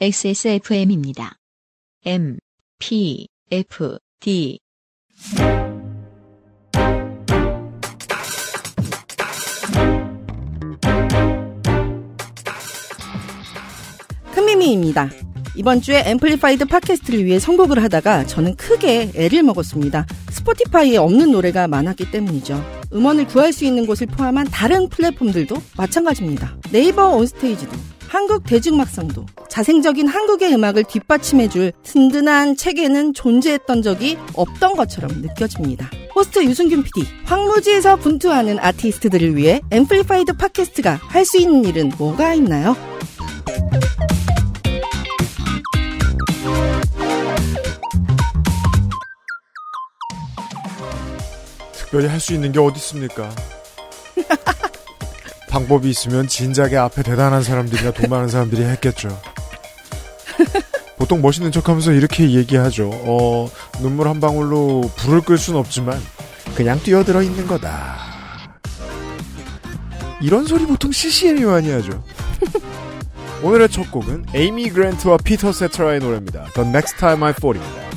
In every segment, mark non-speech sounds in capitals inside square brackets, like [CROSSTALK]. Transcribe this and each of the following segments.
XSFM입니다. M, P, F, D. 큰미미입니다. 이번 주에 Amplified 팟캐스트를 위해 선곡을 하다가 저는 크게 애를 먹었습니다. 스포티파이에 없는 노래가 많았기 때문이죠. 음원을 구할 수 있는 곳을 포함한 다른 플랫폼들도 마찬가지입니다. 네이버 온스테이지도 한국 대중음악상도 자생적인 한국의 음악을 뒷받침해줄 든든한 체계는 존재했던 적이 없던 것처럼 느껴집니다. 호스트 유승균 PD, 황무지에서 분투하는 아티스트들을 위해 Amplified 팟캐스트가 할 수 있는 일은 뭐가 있나요? 특별히 할 수 있는 게 어디 있습니까? [LAUGHS] 방법이 있으면 진작에 앞에 대단한 사람들이나 돈 많은 사람들이 했겠죠. 보통 멋있는 척하면서 이렇게 얘기하죠. 어, 눈물 한 방울로 불을 끌 순 없지만 그냥 뛰어들어 있는 거다. 이런 소리 보통 CCM이 많이 하죠. 오늘의 첫 곡은 에이미 그랜트와 피터 세트라의 노래입니다. The Next Time I Fall입니다.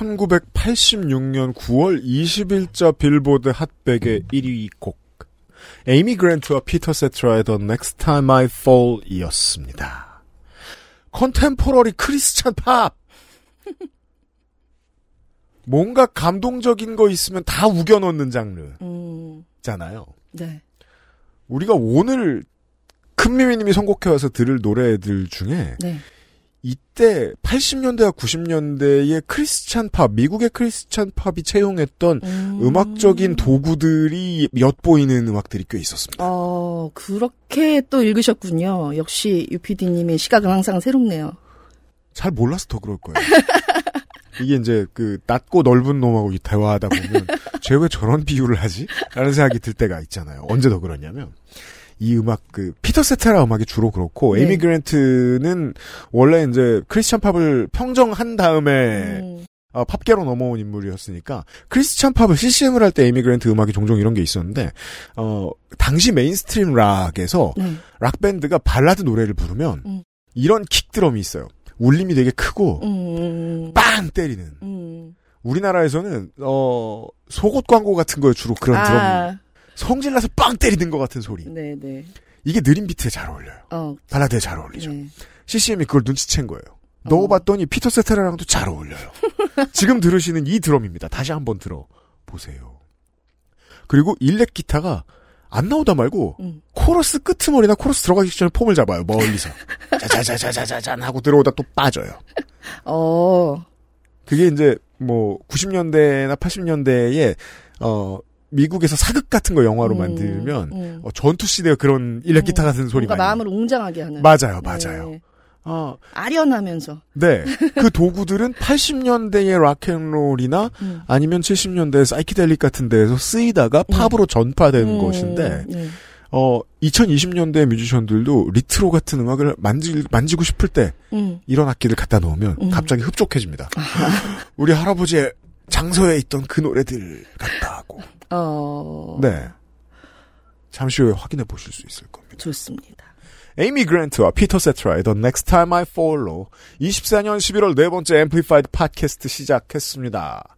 1986년 9월 20일자 빌보드 핫백의 1위 곡 에이미 그랜트와 피터 세테라의 The Next Time I Fall 이었습니다. contemporary 크리스찬 팝! [LAUGHS] 뭔가 감동적인 거 있으면 다 우겨넣는 장르잖아요. 음, 네. 우리가 오늘 큰미미님이 선곡해와서 들을 노래들 중에 네. 이때 80년대와 90년대의 크리스찬 팝, 미국의 크리스찬 팝이 채용했던 음... 악적인 도구들이 엿보이는 음악들이 꽤 있었습니다. 어, 그렇게 또 읽으셨군요. 역시 유피디님의 시각은 항상 새롭네요. 잘 몰라서 더 그럴 거예요. [LAUGHS] 이게 이제 그 얕고 넓은 놈하고 대화하다 보면 쟤 왜 저런 비유를 하지? 라는 생각이 들 때가 있잖아요. 언제 더 그러냐면 이 음악 그 피터 세테라 음악이 주로 그렇고 네. 에이미 그랜트는 원래 이제 크리스찬 팝을 평정한 다음에 음, 어, 팝계로 넘어온 인물이었으니까 크리스찬 팝을 CCM을 할 때 에이미 그랜트 음악이 종종 이런 게 있었는데 어 당시 mainstream 락에서 네. 락 밴드가 발라드 노래를 부르면 음. 이런 킥 드럼이 있어요. 울림이 되게 크고 음, 빵 때리는. 음. 우리나라에서는 어 속옷 광고 같은 거에 주로 그런 드럼 아, 성질나서 빵 때리는 것 같은 소리. 네네. 이게 느린 비트에 잘 어울려요. 어, 발라드에 잘 어울리죠. 네. CCM이 그걸 눈치챈 거예요. 어. 넣어봤더니 피터 세테라랑도 잘 어울려요. [LAUGHS] 지금 들으시는 이 드럼입니다. 다시 한번 들어보세요. 그리고 일렉 기타가 안 나오다 말고 음. 코러스 끄트머리나 코러스 들어가기 전에 폼을 잡아요. 멀리서. [LAUGHS] 자자자자자자잔 하고 들어오다 또 빠져요. 어, 그게 이제 뭐 90년대나 80년대에 어 미국에서 사극 같은 거 영화로 음, 만들면 음. 어, 전투 씬 때 그런 일렉 기타 같은 소리 뭔가 많이 마음을 웅장하게 하는. 맞아요, 맞아요. 네. 어, 아련하면서. 네. 그 도구들은 80년대의 락앤롤이나 음. 아니면 70년대 사이키델릭 같은 데에서 쓰이다가 팝으로 전파된 음, 것인데, 네. 어, 2020년대 뮤지션들도 레트로 같은 음악을 만지, 만지고 싶을 때 음. 이런 악기를 갖다 놓으면 음. 갑자기 흡족해집니다. 우리 할아버지의 장소에 있던 그 노래들 같다고. 어, 네. 잠시 후에 확인해 보실 수 있을 겁니다. 좋습니다. 에이미 그랜트와 피터 세테라의 The Next Time I Fall로 24년 11월 네 번째 Amplified 팟캐스트 시작했습니다.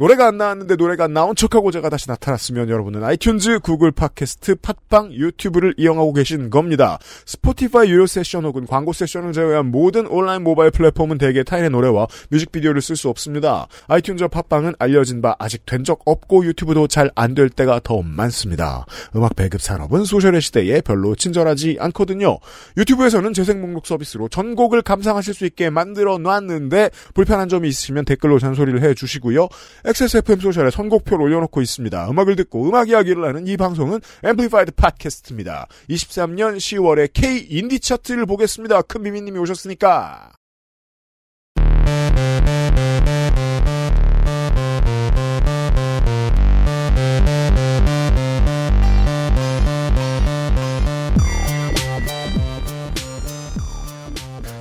노래가 안 나왔는데 노래가 안 나온 척하고 제가 다시 나타났으면 여러분은 아이튠즈, 구글 팟캐스트, 팟빵, 유튜브를 이용하고 계신 겁니다. 스포티파이 유료 세션 혹은 광고 세션을 제외한 모든 온라인 모바일 플랫폼은 대개 타인의 노래와 뮤직비디오를 쓸 수 없습니다. 아이튠즈와 팟빵은 알려진 바 아직 된 적 없고 유튜브도 잘 안 될 때가 더 많습니다. 음악 배급 산업은 소셜의 시대에 별로 친절하지 않거든요. 유튜브에서는 재생 목록 서비스로 전곡을 감상하실 수 있게 만들어 놨는데 불편한 점이 있으시면 댓글로 잔소리를 해 주시고요. XSFM 소셜에 선곡표를 올려놓고 있습니다. 음악을 듣고 음악 이야기를 하는 이 방송은 Amplified 팟캐스트입니다. 23년 10월에 K 인디 차트를 보겠습니다. 큰 미미님이 오셨으니까.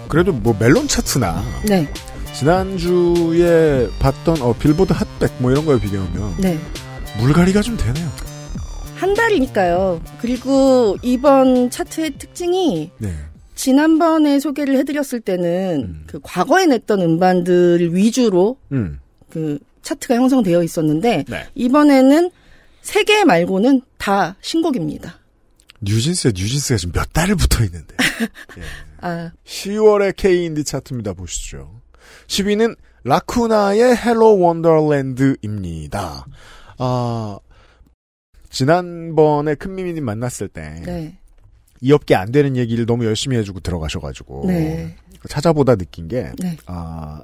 그래도 뭐 멜론 차트나 네, 지난주에 봤던 어, 빌보드 핫백 뭐 이런 거에 비교하면 네. 물갈이가 좀 되네요. 한 달이니까요. 그리고 이번 차트의 특징이 네. 지난번에 소개를 해드렸을 때는 음. 그 과거에 냈던 음반들 위주로 음. 그 차트가 형성되어 있었는데 네. 이번에는 세 개 말고는 다 신곡입니다. 뉴진스에 뉴진스가 지금 몇 달을 붙어 있는데. [LAUGHS] 아, 10월의 K인디 차트입니다. 보시죠. 10위는 라쿠나의 Hello Wonderland입니다. 아, 지난번에 큰미미님 만났을 때, 네. 이 업계 안 되는 얘기를 너무 열심히 해주고 들어가셔가지고, 네. 찾아보다 느낀 게, 네. 아,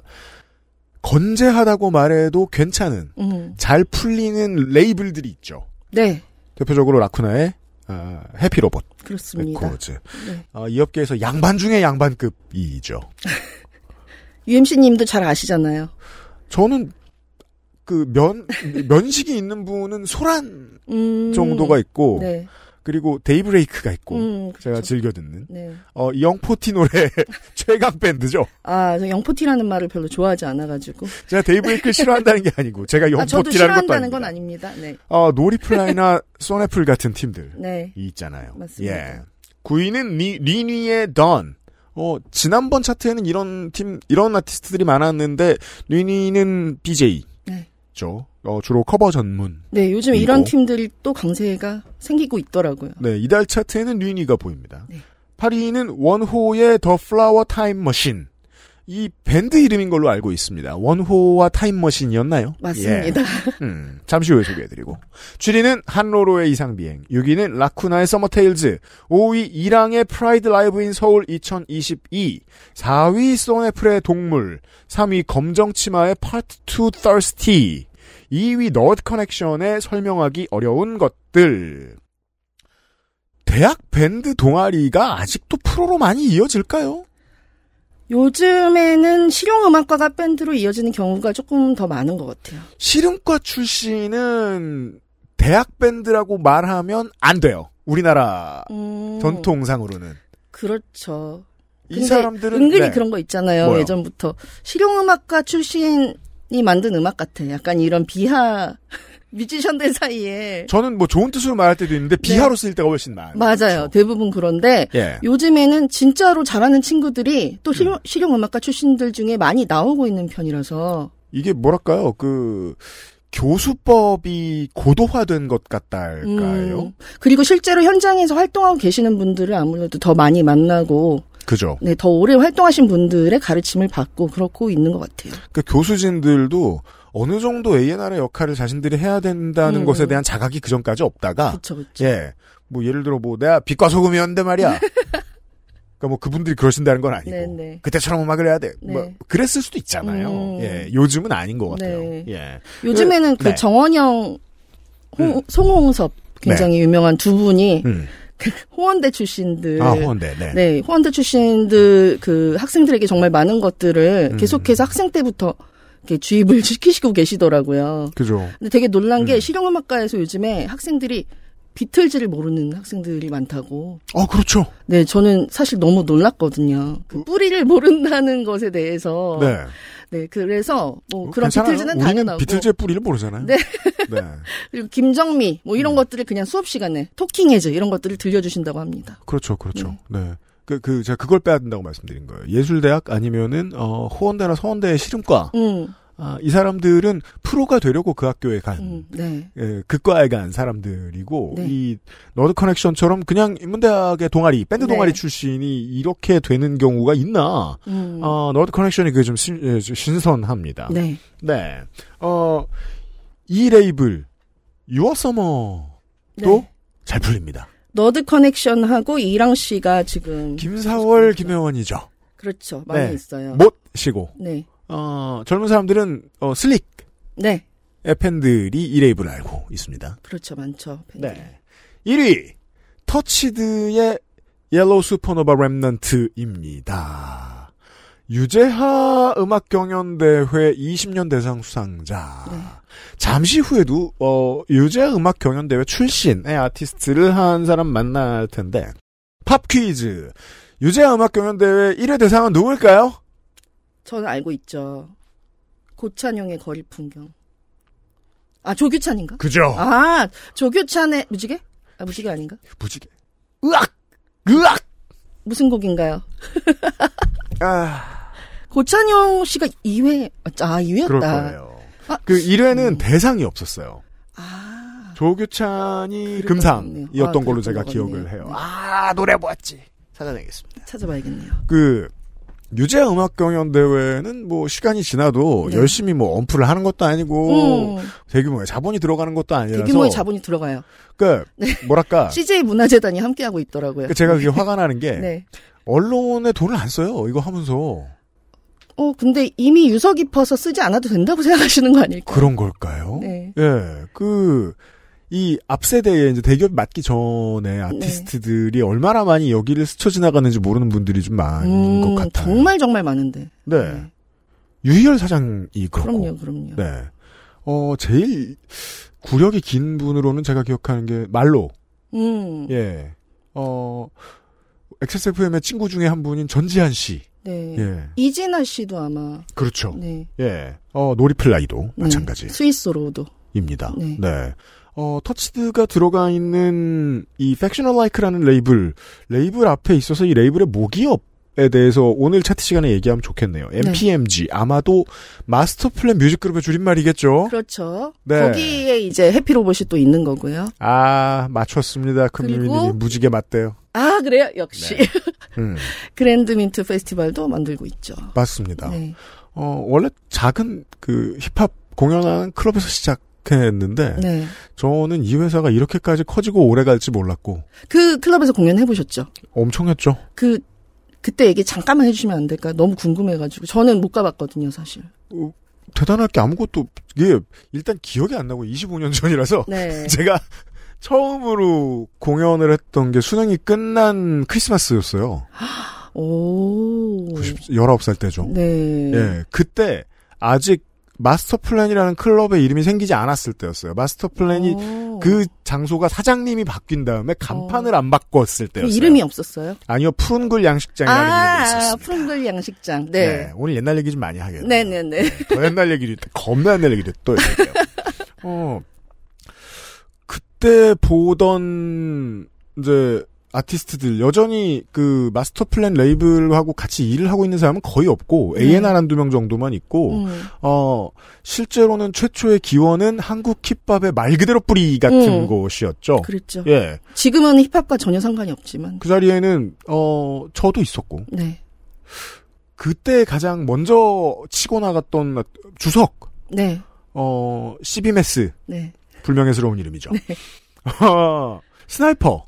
건재하다고 말해도 괜찮은, 음. 잘 풀리는 레이블들이 있죠. 네. 대표적으로 라쿠나의 아, 해피로봇, 그렇습니다. 레코드. 네. 아, 이 업계에서 양반 중에 양반급이죠. [LAUGHS] UMC 님도 잘 아시잖아요. 저는 그 면 면식이 있는 분은 소란 음. 정도가 있고 네. 그리고 데이브레이크가 있고 음, 제가 그렇죠. 즐겨 듣는 네. 어 영포티 노래 [LAUGHS] 최강 밴드죠. 아, 저 영포티라는 말을 별로 좋아하지 않아가지고. 제가 데이브레이크를 싫어하는 게 아니고 제가 아, 영포티라는 것도 싫어한다는 아닙니다. 건 아닙니다. 네. 어 노리플라이나 [LAUGHS] 쏜애플 같은 팀들 네. 이 있잖아요. 맞습니다. 예. 9위는 리, 리니의 Dawn. 어 지난번 차트에는 이런 팀 이런 아티스트들이 많았는데 리니는 BJ. 네. 죠. 어, 주로 커버 전문. 네, 요즘 그리고- 이런 팀들이 또 강세가 생기고 있더라고요. 네, 이달 차트에는 리니가 보입니다. 네. 8위는 원호의 The Flower Time Machine. 이 밴드 이름인 걸로 알고 있습니다. 원호와 타임머신이었나요? 맞습니다. 예. 음, 잠시 후에 소개해드리고. 7위는 한로로의 이상비행. 6위는 라쿠나의 Summer Tales. 5위 이랑의 Pride Live in Seoul 2022. 4위 쏜애플의 동물. 3위 검정치마의 파트 2 Thirsty. 2위 너드 커넥션의 설명하기 어려운 것들. 대학 밴드 동아리가 아직도 프로로 많이 이어질까요? 요즘에는 실용음악과가 밴드로 이어지는 경우가 조금 더 많은 것 같아요. 실용과 출신은 대학 밴드라고 말하면 안 돼요. 우리나라 음, 전통상으로는. 그렇죠. 이 사람들은 은근히 네. 그런 거 있잖아요. 뭐요? 예전부터 실용음악과 출신이 만든 음악 같아. 약간 이런 비하 뮤지션들 사이에 저는 뭐 좋은 뜻으로 말할 때도 있는데 비하로 쓰일 때가 훨씬 많아요. 네. 맞아요. 대부분 그런데 예. 요즘에는 진짜로 잘하는 친구들이 음. 또 실용, 실용음악과 출신들 중에 많이 나오고 있는 편이라서 이게 뭐랄까요? 그 교수법이 고도화된 것 같달까요? 음, 그리고 실제로 현장에서 활동하고 계시는 분들을 아무래도 더 많이 만나고 그죠. 네, 더 오래 활동하신 분들의 가르침을 받고 그렇고 있는 것 같아요. 그 교수진들도 어느 정도 A&R의 역할을 자신들이 해야 된다는 음. 것에 대한 자각이 그 전까지 없다가 그렇죠, 그렇죠. 예. 뭐 예를 들어 뭐 내가 빛과 소금이었는데 말이야. [LAUGHS] 그러니까 뭐 그분들이 그러신다는 건 아니고 네, 네. 그때처럼 음악을 해야 돼. 네. 뭐 그랬을 수도 있잖아요. 음. 예. 요즘은 아닌 것 같아요. 네. 예. 요즘에는 그 네. 정원영, 홍, 음. 송홍섭 굉장히 유명한 두 분이 음. 호원대 출신들 아, 호원대. 네. 네, 호원대 출신들 그 학생들에게 정말 많은 것들을 음. 계속해서 학생 때부터 이렇게 주입을 [LAUGHS] 시키시고 계시더라고요. 그죠. 근데 되게 놀란 게 음. 실용음악과에서 요즘에 학생들이 비틀즈를 모르는 학생들이 많다고. 어, 그렇죠. 네, 저는 사실 너무 놀랐거든요. 그 뿌리를 모른다는 것에 대해서. 네. 네, 그래서 뭐 어, 그런 괜찮아요. 비틀즈는 당연하고. 비틀즈의 뿌리를 모르잖아요. 네. [LAUGHS] 네. 그리고 김정미 뭐 이런 음. 것들을 그냥 수업 시간에 토킹 헤즈 이런 것들을 들려주신다고 합니다. 그렇죠, 그렇죠. 네. 그, 그, 제가 그걸 빼야 된다고 말씀드린 거예요. 예술대학 아니면은, 어, 호원대나 서원대의 실음과, 음, 아, 이 사람들은 프로가 되려고 그 학교에 간, 음, 네, 예, 그 과에 간 사람들이고, 네. 이, Nerd Connection처럼 그냥 인문대학의 동아리, 밴드 네. 동아리 출신이 이렇게 되는 경우가 있나, 음, 어, Nerd Connection이 그게 좀 신, 예, 좀 신선합니다. 네, 네. 어, 이 레이블, Your Summer도 네. 잘 풀립니다. Nerd Connection하고 이랑 씨가 지금 김사월, 김혜원이죠. 그렇죠 많이 네. 있어요. 못 쉬고, 네, 어, 젊은 사람들은, 어, 슬릭, 네, 팬들이 이 레이블을 알고 있습니다. 그렇죠 많죠. 팬들. 네. 1위, Touched의 Yellow Supernova Remnant입니다. 유재하 음악 경연대회 20년 대상 수상자. 네. 잠시 후에도, 어, 유재하 음악 경연대회 출신의 아티스트를 한 사람 만날 텐데, 팝 퀴즈. 유재하 음악 경연대회 1회 대상은 누굴까요? 저는 알고 있죠. 고찬용의 거리 풍경. 아, 조규찬인가? 그죠? 아, 조규찬의 무지개? 아, 무지개 아닌가? 무지개. 으악! 으악! 무슨 곡인가요? [LAUGHS] 아, 고찬용 씨가 2회, 아, 2회였다. 그럴 거예요. 아, 그 1회는 대상이 없었어요. 아, 조규찬이 금상이었던 것 같네요. 아, 걸로 제가 것 기억을 같네요. 해요. 네. 아, 노래 뭐였지? 찾아내겠습니다. 찾아봐야겠네요. 그, 유재 음악 경연 대회는 뭐 시간이 지나도 네. 열심히 뭐 엄프를 하는 것도 아니고 음, 대규모의 자본이 들어가는 것도 아니라서 대규모의 자본이 들어가요. 그 [LAUGHS] 뭐랄까 CJ 문화재단이 함께하고 있더라고요. 그 제가 그게 화가 나는 게 [LAUGHS] 네. 언론에 돈을 안 써요 이거 하면서 어, 근데 이미 유서 깊어서 쓰지 않아도 된다고 생각하시는 거 아닐까요? 그런 걸까요? 네. 예, 그, 이 앞세대에 이제 대기업 맡기 전에 아티스트들이 얼마나 많이 여기를 스쳐 지나가는지 모르는 분들이 좀 많은 것 같아요. 음, 정말 정말 많은데. 네. 유희열 사장이 그렇고. 그럼요, 그럼요. 네. 어, 제일 구력이 긴 분으로는 제가 기억하는 게 말로. 음, 예. 어, XSFM의 친구 중에 한 분인 전지한 씨. 네. 예. 이진아 씨도 아마, 그렇죠. 네. 예. 어, 놀이플라이도 네. 마찬가지. 스위스로도. 입니다. 네. 네. 어, Touched가 들어가 있는 이 팩셔널 라이크라는 레이블, 레이블 앞에 있어서 이 레이블의 모기업 에 대해서 오늘 차트 시간에 얘기하면 좋겠네요. MPMG. 아마도 Master Plan Music Group의 줄임말이겠죠? 그렇죠. 네. 거기에 이제 Happy Robot이 또 있는 거고요. 아, 맞췄습니다. 금유미님이 그리고- 무지개 맞대요. 아, 그래요? 역시. 네. [LAUGHS] 음, Grand Mint Festival도 만들고 있죠. 맞습니다. 네. 어, 원래 작은 그 힙합 공연하는 클럽에서 시작 했는데, 네. 저는 이 회사가 이렇게까지 커지고 오래 갈지 몰랐고, 그 클럽에서 공연해 보셨죠? 엄청 했죠? 그, 그때 얘기 잠깐만 해주시면 안 될까요? 너무 궁금해가지고. 저는 못 가봤거든요, 사실. 대단할 게 아무것도 이게 일단 기억이 안 나고 25년 [LAUGHS] 전이라서 네. [LAUGHS] 제가 처음으로 공연을 했던 게 수능이 끝난 크리스마스였어요. [GASPS] 오. 90, 19살 때죠. 네. 예. 그때 아직 Master Plan이라는 클럽의 이름이 생기지 않았을 때였어요. Master Plan이 오. 그 장소가 사장님이 바뀐 다음에 간판을 안 바꿨을 그 때였어요. 이름이 없었어요? 아니요. 푸른굴 양식장이라는 이름이 아, 있었습니다. 푸른굴 양식장. 네. 네. 오늘 옛날 얘기 좀 많이 하겠네요. 네네 네. 더 옛날 얘기를 겁나 옛날 얘기를 또 얘기해요. 어 그때 보던 이제 아티스트들 여전히 그 Master Plan 레이블하고 같이 일을 하고 있는 사람은 거의 없고 네. A&R 한두 명 정도만 있고 음. 어 실제로는 최초의 기원은 한국 힙합의 말 그대로 뿌리 같은 음. 곳이었죠. 그랬죠. 예. 지금은 힙합과 전혀 상관이 없지만. 그 자리에는 어 저도 있었고 네. 그때 가장 먼저 치고 나갔던 주석 네. 어 CB Mass 네. 불명예스러운 이름이죠. [LAUGHS] 어, 스나이퍼.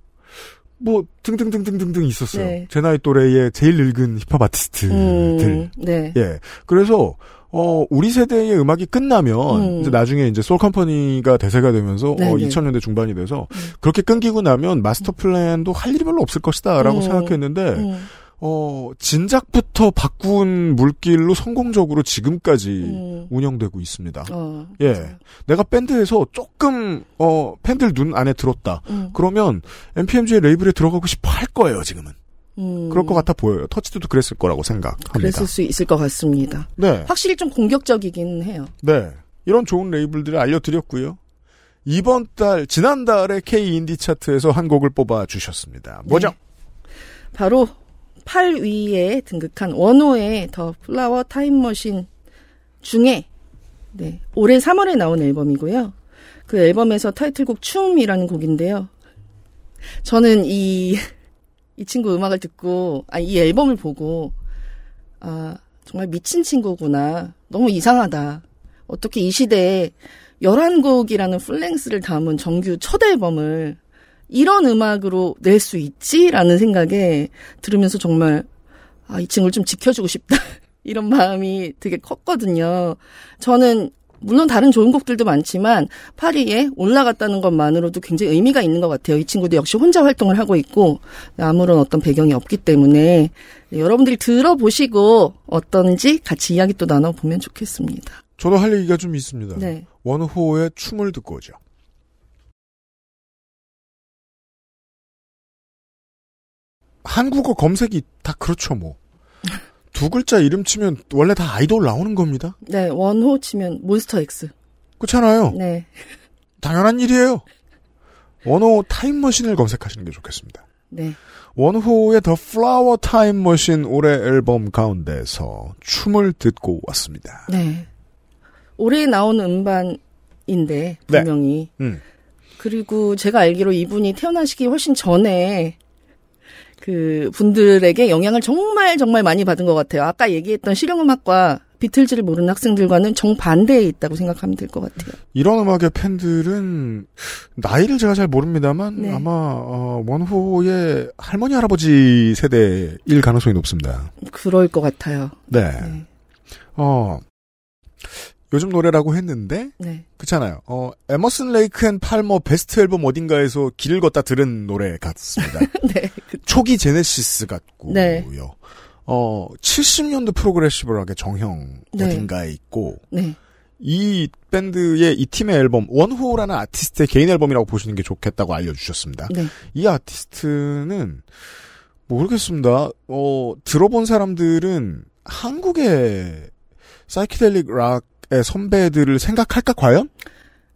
뭐 등등등등등등 있었어요. 네. 제 나이 또래의 제일 늙은 힙합 아티스트들. 음, 네. 예. 그래서 어 우리 세대의 음악이 끝나면 음. 이제 나중에 이제 Soul Company가 대세가 되면서 어, 네네. 2000년대 중반이 돼서 음. 그렇게 끊기고 나면 Master Plan도 할 일이 별로 없을 것이다라고 음. 생각했는데 음, 어 진작부터 바꾼 물길로 성공적으로 지금까지 음. 운영되고 있습니다. 어, 예. 맞아요. 내가 밴드에서 조금 어 팬들 눈 안에 들었다. 음, 그러면 MPMG의 레이블에 들어가고 싶어 할 거예요, 지금은. 음. 그럴 것 같아 보여요. Touched도 그랬을 거라고 생각합니다. 그랬을 수 있을 것 같습니다. 네. 확실히 좀 공격적이긴 해요. 네. 이런 좋은 레이블들을 알려드렸고요. 이번 달, 지난달에 K 인디 차트에서 한 곡을 뽑아 주셨습니다. 뭐죠? 네. 바로 8위에 등극한 원호의 The Flower Time Machine 중에 네, 올해 3월에 나온 앨범이고요. 그 앨범에서 타이틀곡 춤이라는 곡인데요. 저는 이, 이 친구 음악을 듣고, 아, 이 앨범을 보고, 아, 정말 미친 친구구나. 너무 이상하다. 어떻게 이 시대에 11곡이라는 플랭스를 담은 정규 첫 앨범을 이런 음악으로 낼 수 있지라는 생각에 들으면서 정말 아, 이 친구를 좀 지켜주고 싶다. [LAUGHS] 이런 마음이 되게 컸거든요. 저는 물론 다른 좋은 곡들도 많지만 파리에 올라갔다는 것만으로도 굉장히 의미가 있는 것 같아요. 이 친구도 역시 혼자 활동을 하고 있고 아무런 어떤 배경이 없기 때문에 네, 여러분들이 들어보시고 어떤지 같이 이야기 또 나눠보면 좋겠습니다. 저도 할 얘기가 좀 있습니다. 네. 원호의 춤을 듣고 오죠. 한국어 검색이 다 그렇죠, 뭐. 두 글자 이름 치면 원래 다 아이돌 나오는 겁니다. 네, 원호 치면 Monsta X. 그렇잖아요. 네. 당연한 일이에요. 원호 타임머신을 검색하시는 게 좋겠습니다. 네. 원호의 The Flower Time Machine 올해 앨범 가운데서 춤을 듣고 왔습니다. 네. 올해 나온 음반인데 분명히 음. 그리고 제가 알기로 이분이 태어나시기 훨씬 전에 그 분들에게 영향을 정말 정말 많이 받은 것 같아요. 아까 얘기했던 실용음악과 비틀즈를 모르는 학생들과는 정반대에 있다고 생각하면 될 것 같아요. 이런 음악의 팬들은 나이를 제가 잘 모릅니다만 네. 아마 어, 원호의 할머니 할아버지 세대일 가능성이 높습니다. 그럴 것 같아요. 네. 네. 어 요즘 노래라고 했는데 네. 그렇잖아요. 어 Emerson Lake and Palmer 베스트 앨범 어딘가에서 길을 걷다 들은 노래 같습니다. [LAUGHS] 네. 그- 초기 Genesis 같고요. 네. 어 70년대 progressive하게 전형 네. 어딘가에 있고 네. 이 밴드의 이 팀의 앨범 원호라는 아티스트의 개인 앨범이라고 보시는 게 좋겠다고 알려주셨습니다. 네. 이 아티스트는 모르겠습니다. 어 들어본 사람들은 한국의 사이키델릭 락의 선배들을 생각할까 과연?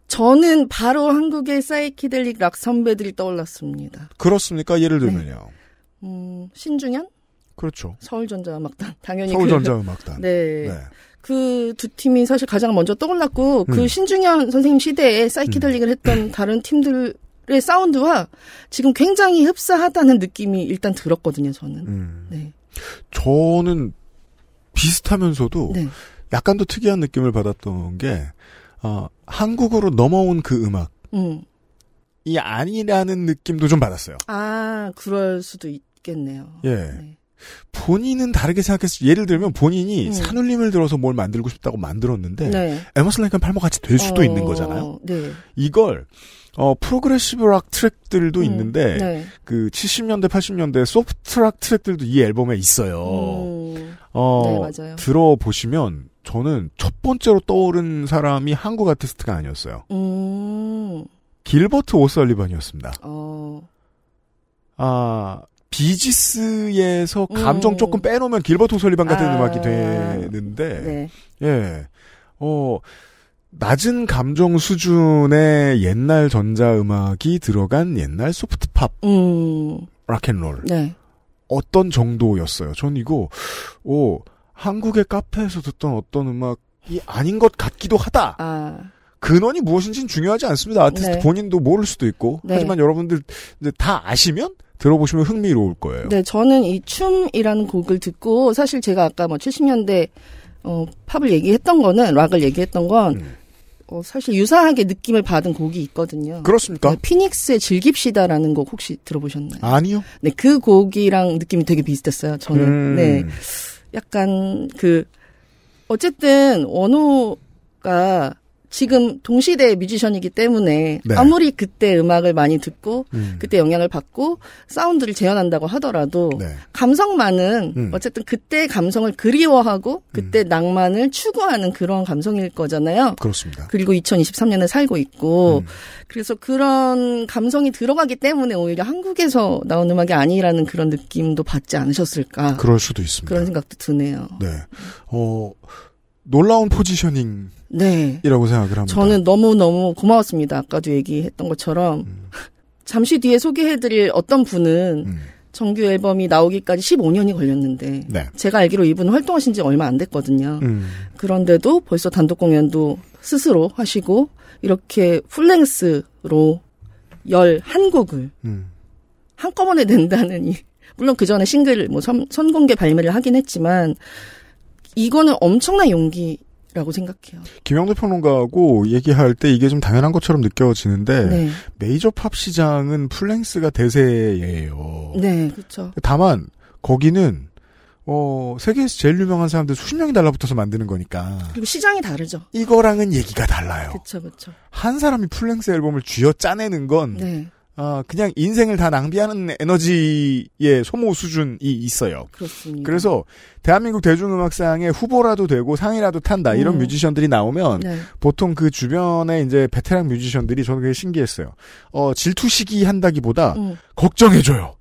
저는 바로 한국의 사이키델릭 락 선배들이 떠올랐습니다. 그렇습니까? 예를 네. 들면요. 음, 신중현? 그렇죠. 서울전자음악단. 당연히 서울전자음악단. 그, [LAUGHS] 네. 네. 그 두 팀이 사실 가장 먼저 떠올랐고 음. 그 신중현 선생님 시대에 사이키델릭을 했던 [CLEARS THROAT] 다른 팀들의 사운드와 지금 굉장히 흡사하다는 느낌이 일단 들었거든요, 저는. 음. 네. 저는 비슷하면서도 네. 약간 더 특이한 느낌을 받았던 게 어, 한국으로 넘어온 그 음악이 음. 아니라는 느낌도 좀 받았어요. 아, 그럴 수도 있겠네요. 예. 네. 본인은 다르게 생각했어요. 예를 들면 본인이 음. 산울림을 들어서 뭘 만들고 싶다고 만들었는데 네. Emerson Lake and Palmer 같이 될 수도 어, 있는 거잖아요. 네. 이걸 어 progressive rock 트랙들도 음, 있는데 네. 그 70년대 80년대 soft rock 트랙들도 이 앨범에 있어요. 음, 어 네, 맞아요. 들어보시면 저는 첫 번째로 떠오른 사람이 한국 아티스트가 아니었어요. 음, 길버트 오설리번이었습니다. 어, 아 비지스에서 감정 음. 조금 빼놓으면 길버트 오설리번 같은 아. 음악이 되는데 네. 예. 어, 낮은 감정 수준의 옛날 전자 음악이 들어간 옛날 소프트팝 음, 락앤롤. 네. 어떤 정도였어요. 전 이거, 오, 한국의 카페에서 듣던 어떤 음악이 아닌 것 같기도 하다. 아, 근원이 무엇인지는 중요하지 않습니다. 아티스트 네. 본인도 모를 수도 있고. 네. 하지만 여러분들 다 아시면 들어보시면 흥미로울 거예요. 네, 저는 이 춤이라는 곡을 듣고 사실 제가 아까 뭐 70년대 어, 팝을 얘기했던 거는 락을 얘기했던 건 음. 어, 사실 유사하게 느낌을 받은 곡이 있거든요. 그렇습니까? 네, 피닉스의 즐깁시다라는 곡 혹시 들어보셨나요? 아니요. 네, 그 곡이랑 느낌이 되게 비슷했어요. 저는. 음. 네. 약간 그 어쨌든 원호가 지금 동시대 뮤지션이기 때문에 네. 아무리 그때 음악을 많이 듣고 음. 그때 영향을 받고 사운드를 재현한다고 하더라도 네. 감성만은 음. 어쨌든 그때 감성을 그리워하고 그때 낭만을 추구하는 그런 감성일 거잖아요. 그렇습니다. 그리고 2023년에 살고 있고 음. 그래서 그런 감성이 들어가기 때문에 오히려 한국에서 나온 음악이 아니라는 그런 느낌도 받지 않으셨을까 그럴 수도 있습니다. 그런 생각도 드네요. 네. 어, 놀라운 포지셔닝이라고 네. 생각을 합니다. 저는 너무너무 고마웠습니다. 아까도 얘기했던 것처럼. 잠시 뒤에 소개해드릴 어떤 분은 음. 정규 앨범이 나오기까지 15년이 걸렸는데 네. 제가 알기로 이분은 활동하신 지 얼마 안 됐거든요. 음. 그런데도 벌써 단독 공연도 스스로 하시고 이렇게 풀랭스로 11곡을 음. 한꺼번에 [LAUGHS] 낸다는 이 물론 그 전에 싱글 뭐 선, 선공개 발매를 하긴 했지만 이거는 엄청난 용기 라고 생각해요. 김영도 평론가하고 얘기할 때 이게 좀 당연한 것처럼 느껴지는데 네, 메이저 팝 시장은 full-length가 대세예요. 네, 그렇죠. 다만 거기는 어, 세계에서 제일 유명한 사람들 수십 명이 달라붙어서 만드는 거니까 그리고 시장이 다르죠. 이거랑은 얘기가 달라요. 그렇죠, 그렇죠. 한 사람이 full-length 앨범을 쥐어 짜내는 건 네, 아, 그냥 인생을 다 낭비하는 에너지의 소모 수준이 있어요. 그렇습니다. 그래서 대한민국 대중음악상의 후보라도 되고 상이라도 탄다 이런 음. 뮤지션들이 나오면 네, 보통 그 주변에 이제 베테랑 뮤지션들이 저는 되게 신기했어요. 어 질투 시기 한다기보다 음, 걱정해줘요.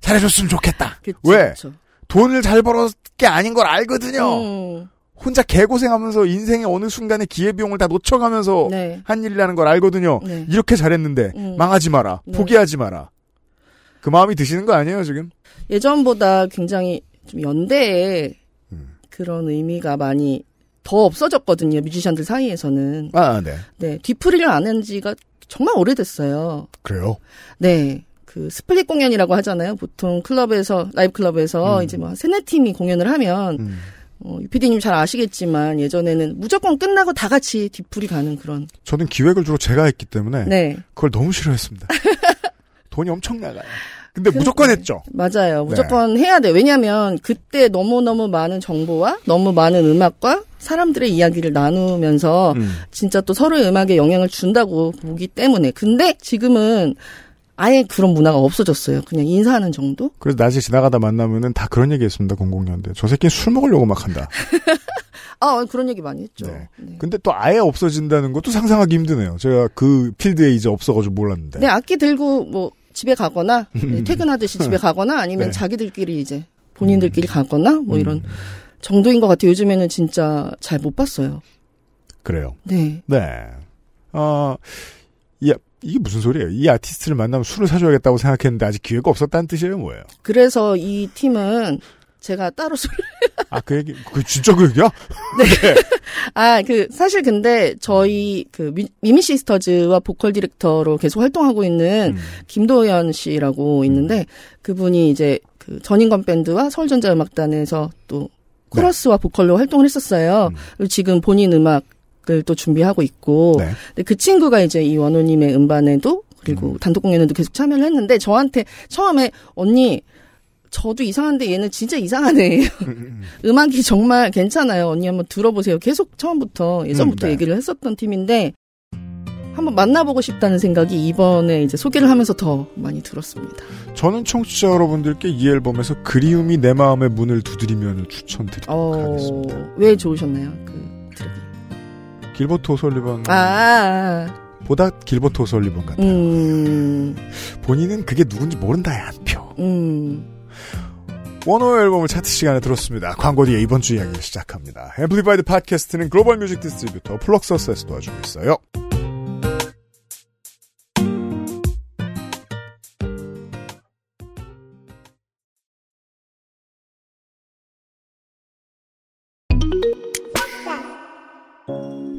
잘해줬으면 좋겠다. 그쵸, 왜? 그쵸. 돈을 잘 벌었 게 아닌 걸 알거든요. 음, 혼자 개고생하면서 인생의 어느 순간에 기회비용을 다 놓쳐가면서 네. 한 일이라는 걸 알거든요. 네. 이렇게 잘했는데 음. 망하지 마라. 네. 포기하지 마라. 그 마음이 드시는 거 아니에요, 지금? 예전보다 굉장히 좀 연대의 음. 그런 의미가 많이 더 없어졌거든요. 뮤지션들 사이에서는. 아, 네. 네. 뒤풀이를 안 한 지가 정말 오래됐어요. 그래요. 네. 그 split 공연이라고 하잖아요. 보통 클럽에서 라이브 클럽에서 음. 이제 뭐 세네 팀이 공연을 하면 음. 어, 유피디님 잘 아시겠지만 예전에는 무조건 끝나고 다 같이 뒤풀이 가는 그런. 저는 기획을 주로 제가 했기 때문에 네. 그걸 너무 싫어했습니다. [LAUGHS] 돈이 엄청 나가요. 근데 그- 무조건 했죠. 맞아요. 네. 무조건 해야 돼. 왜냐하면 그때 너무 너무 많은 정보와 너무 많은 음악과 사람들의 이야기를 나누면서 음. 진짜 또 서로의 음악에 영향을 준다고 보기 때문에. 근데 지금은 아예 그런 문화가 없어졌어요. 그냥 인사하는 정도? 그래서 낮에 지나가다 만나면은 다 그런 얘기 했습니다, 006년대. 저 새끼는 술 먹으려고 막 한다. [LAUGHS] 아, 그런 얘기 많이 했죠. 네. 네. 근데 또 아예 없어진다는 것도 상상하기 힘드네요. 제가 그 필드에 이제 없어가지고 몰랐는데. 네, 악기 들고 뭐 집에 가거나 [LAUGHS] 네, 퇴근하듯이 집에 가거나 아니면 네. 자기들끼리 이제 본인들끼리 가거나 뭐 이런 음, 정도인 것 같아요. 요즘에는 진짜 잘 못 봤어요. 그래요. 네. 네. 어, 이, 이게 무슨 소리예요? 이 아티스트를 만나면 술을 사줘야겠다고 생각했는데 아직 기회가 없었다는 뜻이에요, 뭐예요? 그래서 이 팀은 제가 따로 술, [LAUGHS] 아, 그 얘기, 그 진짜 그 얘기야? [LAUGHS] [LAUGHS] 아, 그, 사실 근데 저희 그 미, 미미 시스터즈와 보컬 디렉터로 계속 활동하고 있는 음. 김도현 씨라고 있는데 그분이 이제 그 전인권 밴드와 서울전자음악단에서 또 코러스와 보컬로 활동을 했었어요. 음. 그리고 지금 본인 음악 을또 준비하고 있고 네. 근데 그 친구가 이제 이 원호님의 음반에도 그리고 음. 단독 공연에도 계속 참여를 했는데 저한테 처음에 언니 저도 이상한데 얘는 진짜 이상하네. 음, [LAUGHS] 음악이 정말 괜찮아요. 언니 한번 들어보세요. 계속 처음부터 예전부터 음, 네. 얘기를 했었던 팀인데 한번 만나보고 싶다는 생각이 이번에 이제 소개를 하면서 더 많이 들었습니다. 저는 청취자 여러분들께 이 앨범에서 그리움이 내 마음의 문을 두드리면 추천드리도록 어, 하겠습니다. 왜 좋으셨나요? 그. 길버트 오설리번 아, 보다 길버트 오설리번 같아요. 음, 본인은 그게 누군지 모른다에 한 표. 음. 원호 앨범을 차트 시간에 들었습니다. 광고 뒤에 이번 주 이야기를 시작합니다. 앰플리파이드 팟캐스트는 global music distributor 플럭서스에서 도와주고 있어요.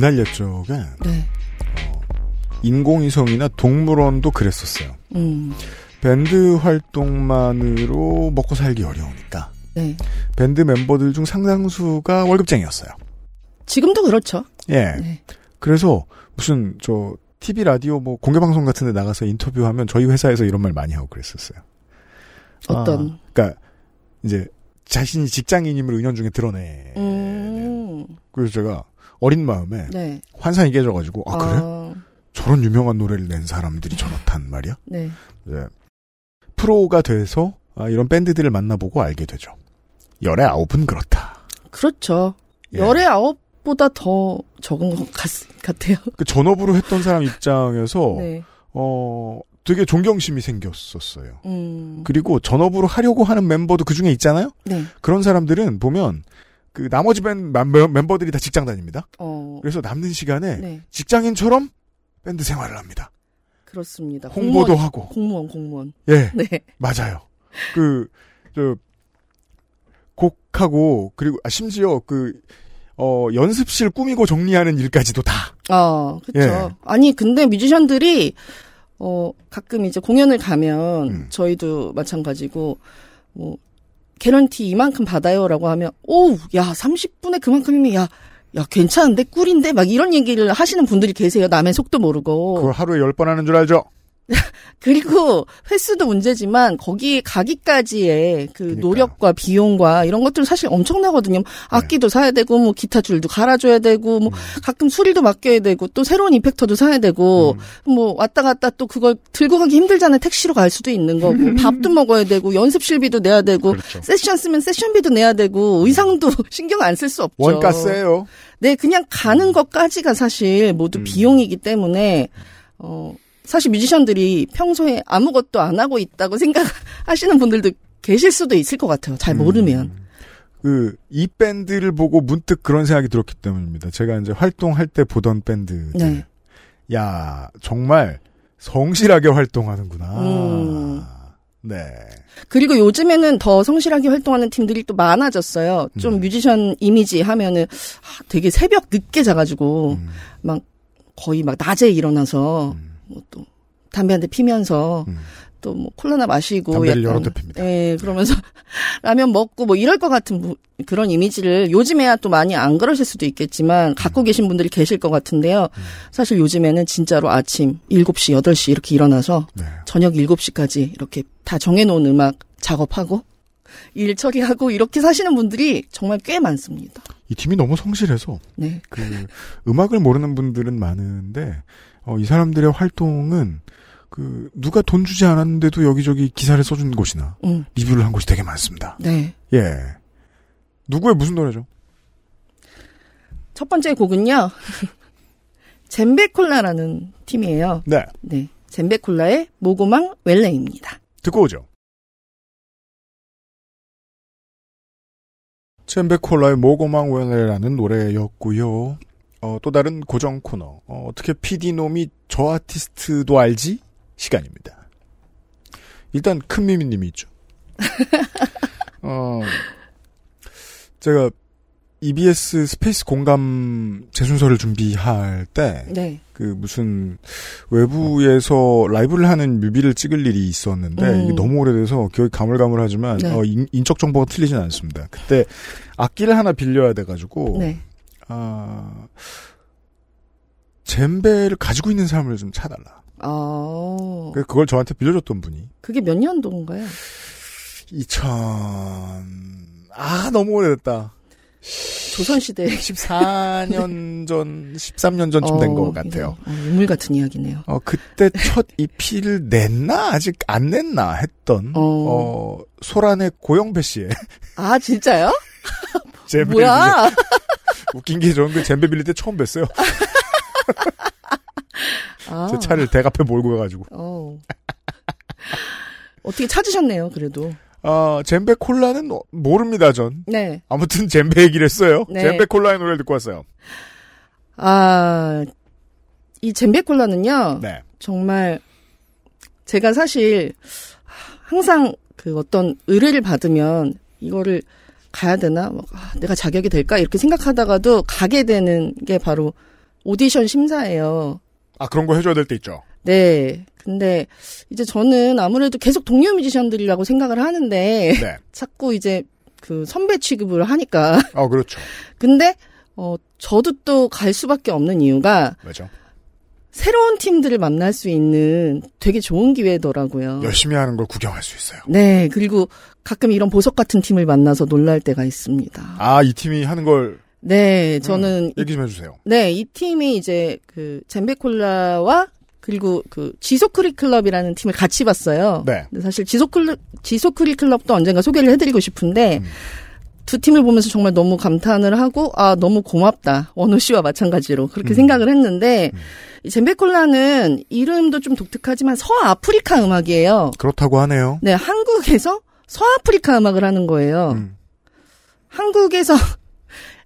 옛날 옛적에 네. 인공위성이나 동물원도 그랬었어요. 음, 밴드 활동만으로 먹고 살기 어려우니까 네. 밴드 멤버들 중 상당수가 월급쟁이였어요. 지금도 그렇죠. 예. 네. 그래서 무슨 저 TV 라디오 뭐 공개 방송 같은 데 나가서 인터뷰하면 저희 회사에서 이런 말 많이 하고 그랬었어요. 어떤. 아, 그러니까 이제 자신이 직장인임을 은연중에 드러내. 음, 그래서 제가 어린 마음에 네. 환상이 깨져가지고 아 그래? 어, 저런 유명한 노래를 낸 사람들이 저렇단 말이야? 네. 네. 프로가 돼서 아, 이런 밴드들을 만나보고 알게 되죠. 열의 아홉은 그렇다. 그렇죠. 예. 열의 아홉보다 더 적은 것 같, 같아요. [LAUGHS] 그 전업으로 했던 사람 입장에서 네. 어 되게 존경심이 생겼었어요. 음, 그리고 전업으로 하려고 하는 멤버도 그 중에 있잖아요. 네. 그런 사람들은 보면 그 나머지 밴 멤버- 멤버들이 다 직장 다닙니다. 어, 그래서 남는 시간에 네. 직장인처럼 밴드 생활을 합니다. 그렇습니다. 홍보도 공무원, 하고. 공무원, 공무원. 예, [LAUGHS] 네. 맞아요. 그, 저, 곡하고, 그리고, 아, 심지어 그, 어, 연습실 꾸미고 정리하는 일까지도 다. 아, 그쵸. 예. 아니, 근데 뮤지션들이, 어, 가끔 이제 공연을 가면, 음. 저희도 마찬가지고, 뭐, 개런티 이만큼 받아요라고 하면 오, 야 30분에 그만큼이면 야, 야 괜찮은데 꿀인데 막 이런 얘기를 하시는 분들이 계세요. 남의 속도 모르고. 그걸 하루에 열 번 하는 줄 알죠? [LAUGHS] 그리고 횟수도 문제지만 거기에 가기까지의 그 그러니까요. 노력과 비용과 이런 것들 사실 엄청나거든요. 악기도 사야 되고 뭐 기타 줄도 갈아줘야 되고 뭐 가끔 수리도 맡겨야 되고 또 새로운 이펙터도 사야 되고 뭐 왔다 갔다 또 그걸 들고 가기 힘들잖아요. 택시로 갈 수도 있는 거고 [LAUGHS] 밥도 먹어야 되고 연습실비도 내야 되고 그렇죠. 세션 쓰면 세션비도 내야 되고 의상도 [LAUGHS] 신경 안 쓸 수 없죠. 원가세요. 네, 그냥 가는 것까지가 사실 모두 음. 비용이기 때문에 어 사실 뮤지션들이 평소에 아무것도 안 하고 있다고 생각하시는 [LAUGHS] 분들도 계실 수도 있을 것 같아요. 잘 모르면. 그, 이 밴드를 보고 문득 그런 생각이 들었기 때문입니다. 제가 이제 활동할 때 보던 밴드. 네. 야, 정말 성실하게 활동하는구나. 음. 네. 그리고 요즘에는 더 성실하게 활동하는 팀들이 또 많아졌어요. 좀 음. 뮤지션 이미지 하면은 아, 되게 새벽 늦게 자가지고 음, 막 거의 막 낮에 일어나서 음, 뭐 또 담배 한 대 피면서 음. 또뭐 콜라나 마시고 담배를 약간, 여러 대 핍니다. 예, 그러면서 [LAUGHS] 라면 먹고 뭐 이럴 것 같은 부- 그런 이미지를 요즘에야 또 많이 안 그러실 수도 있겠지만 갖고 계신 분들이 계실 것 같은데요. 사실 요즘에는 진짜로 아침 7시, 8시 이렇게 일어나서 네. 저녁 7시까지 이렇게 다 정해 놓은 음악 작업하고 일 처리하고 이렇게 사시는 분들이 정말 꽤 많습니다. 이 팀이 너무 성실해서 네. 그 음악을 모르는 분들은 많은데 어, 이 사람들의 활동은 그 누가 돈 주지 않았는데도 여기저기 기사를 써준 곳이나 음, 리뷰를 한 곳이 되게 많습니다. 네. 예. 누구의 무슨 노래죠? 첫 번째 곡은요. [LAUGHS] 젠베콜라라는 팀이에요. 네. 네. 젠베콜라의 모고망 웰레입니다. 듣고 오죠. 챔베콜라의 모고망 웰레라는 노래였고요. 어, 또 다른 고정 코너. 어, 어떻게 PD놈이 저 아티스트도 알지? 시간입니다. 일단 큰 미미님이 있죠. [LAUGHS] 어, 제가 EBS 스페이스 공감 재순서를 준비할 때 네. 그 무슨 외부에서 라이브를 하는 뮤비를 찍을 일이 있었는데 음. 이게 너무 오래돼서 기억이 가물가물하지만 네. 어, 인, 인적 정보가 틀리진 않습니다. 그때 악기를 하나 빌려야 돼가지고 네. 아 젬베를 가지고 있는 사람을 좀 찾아달라. 아, 그래서 그걸 저한테 빌려줬던 분이 그게 몇 년도인가요? 2000 아 너무 오래됐다. 조선시대. 14년 전, 13년 전쯤 된것 같아요. 어, 인물 같은 이야기네요. 어, 그때 첫 EP를 냈나? 아직 안 냈나? 했던, 어. 어, 소란의 고영배 씨의 아, 진짜요? [LAUGHS] 뭐야? [LAUGHS] 웃긴 게 저는 그 잼베 빌릴 때 처음 뵀어요. [LAUGHS] 아, 제 차를 대갑에 몰고 가가지고. 어. 어떻게 찾으셨네요, 그래도. 아, 잼베 콜라는 어, 모릅니다, 전. 네. 아무튼 잼베 얘기를 했어요. 네. 잼베 콜라의 노래를 듣고 왔어요. 아, 이 젠베콜라는요, 네. 정말, 제가 사실, 항상 그 어떤 의뢰를 받으면, 이거를 가야 되나? 막, 아, 내가 자격이 될까? 이렇게 생각하다가도 가게 되는 게 바로 오디션 심사예요. 아, 그런 거 해줘야 될 때 있죠. 네. 근데 이제 저는 아무래도 계속 동료 뮤지션들이라고 생각을 하는데, 네. [LAUGHS] 자꾸 이제 그 선배 취급을 하니까. [LAUGHS] 어, 그렇죠. 근데, 어, 저도 또 갈 수밖에 없는 이유가 왜죠? 새로운 팀들을 만날 수 있는 되게 좋은 기회더라고요. 열심히 하는 걸 구경할 수 있어요. 네, 그리고 가끔 이런 보석 같은 팀을 만나서 놀랄 때가 있습니다. 아, 이 팀이 하는 걸 네, 저는 이, 얘기 좀 해주세요. 네, 이 팀이 이제 그 젠베콜라와 그리고 그 지소크리 클럽이라는 팀을 같이 봤어요. 네. 근데 사실 지소클 지소크리 클럽도 언젠가 소개를 해드리고 싶은데 음. 두 팀을 보면서 정말 너무 감탄을 하고 아 너무 고맙다 원우 씨와 마찬가지로 그렇게 음. 생각을 했는데 이 젠베콜라는 이름도 좀 독특하지만 서아프리카 음악이에요. 그렇다고 하네요. 네, 한국에서 서아프리카 음악을 하는 거예요. 음. 한국에서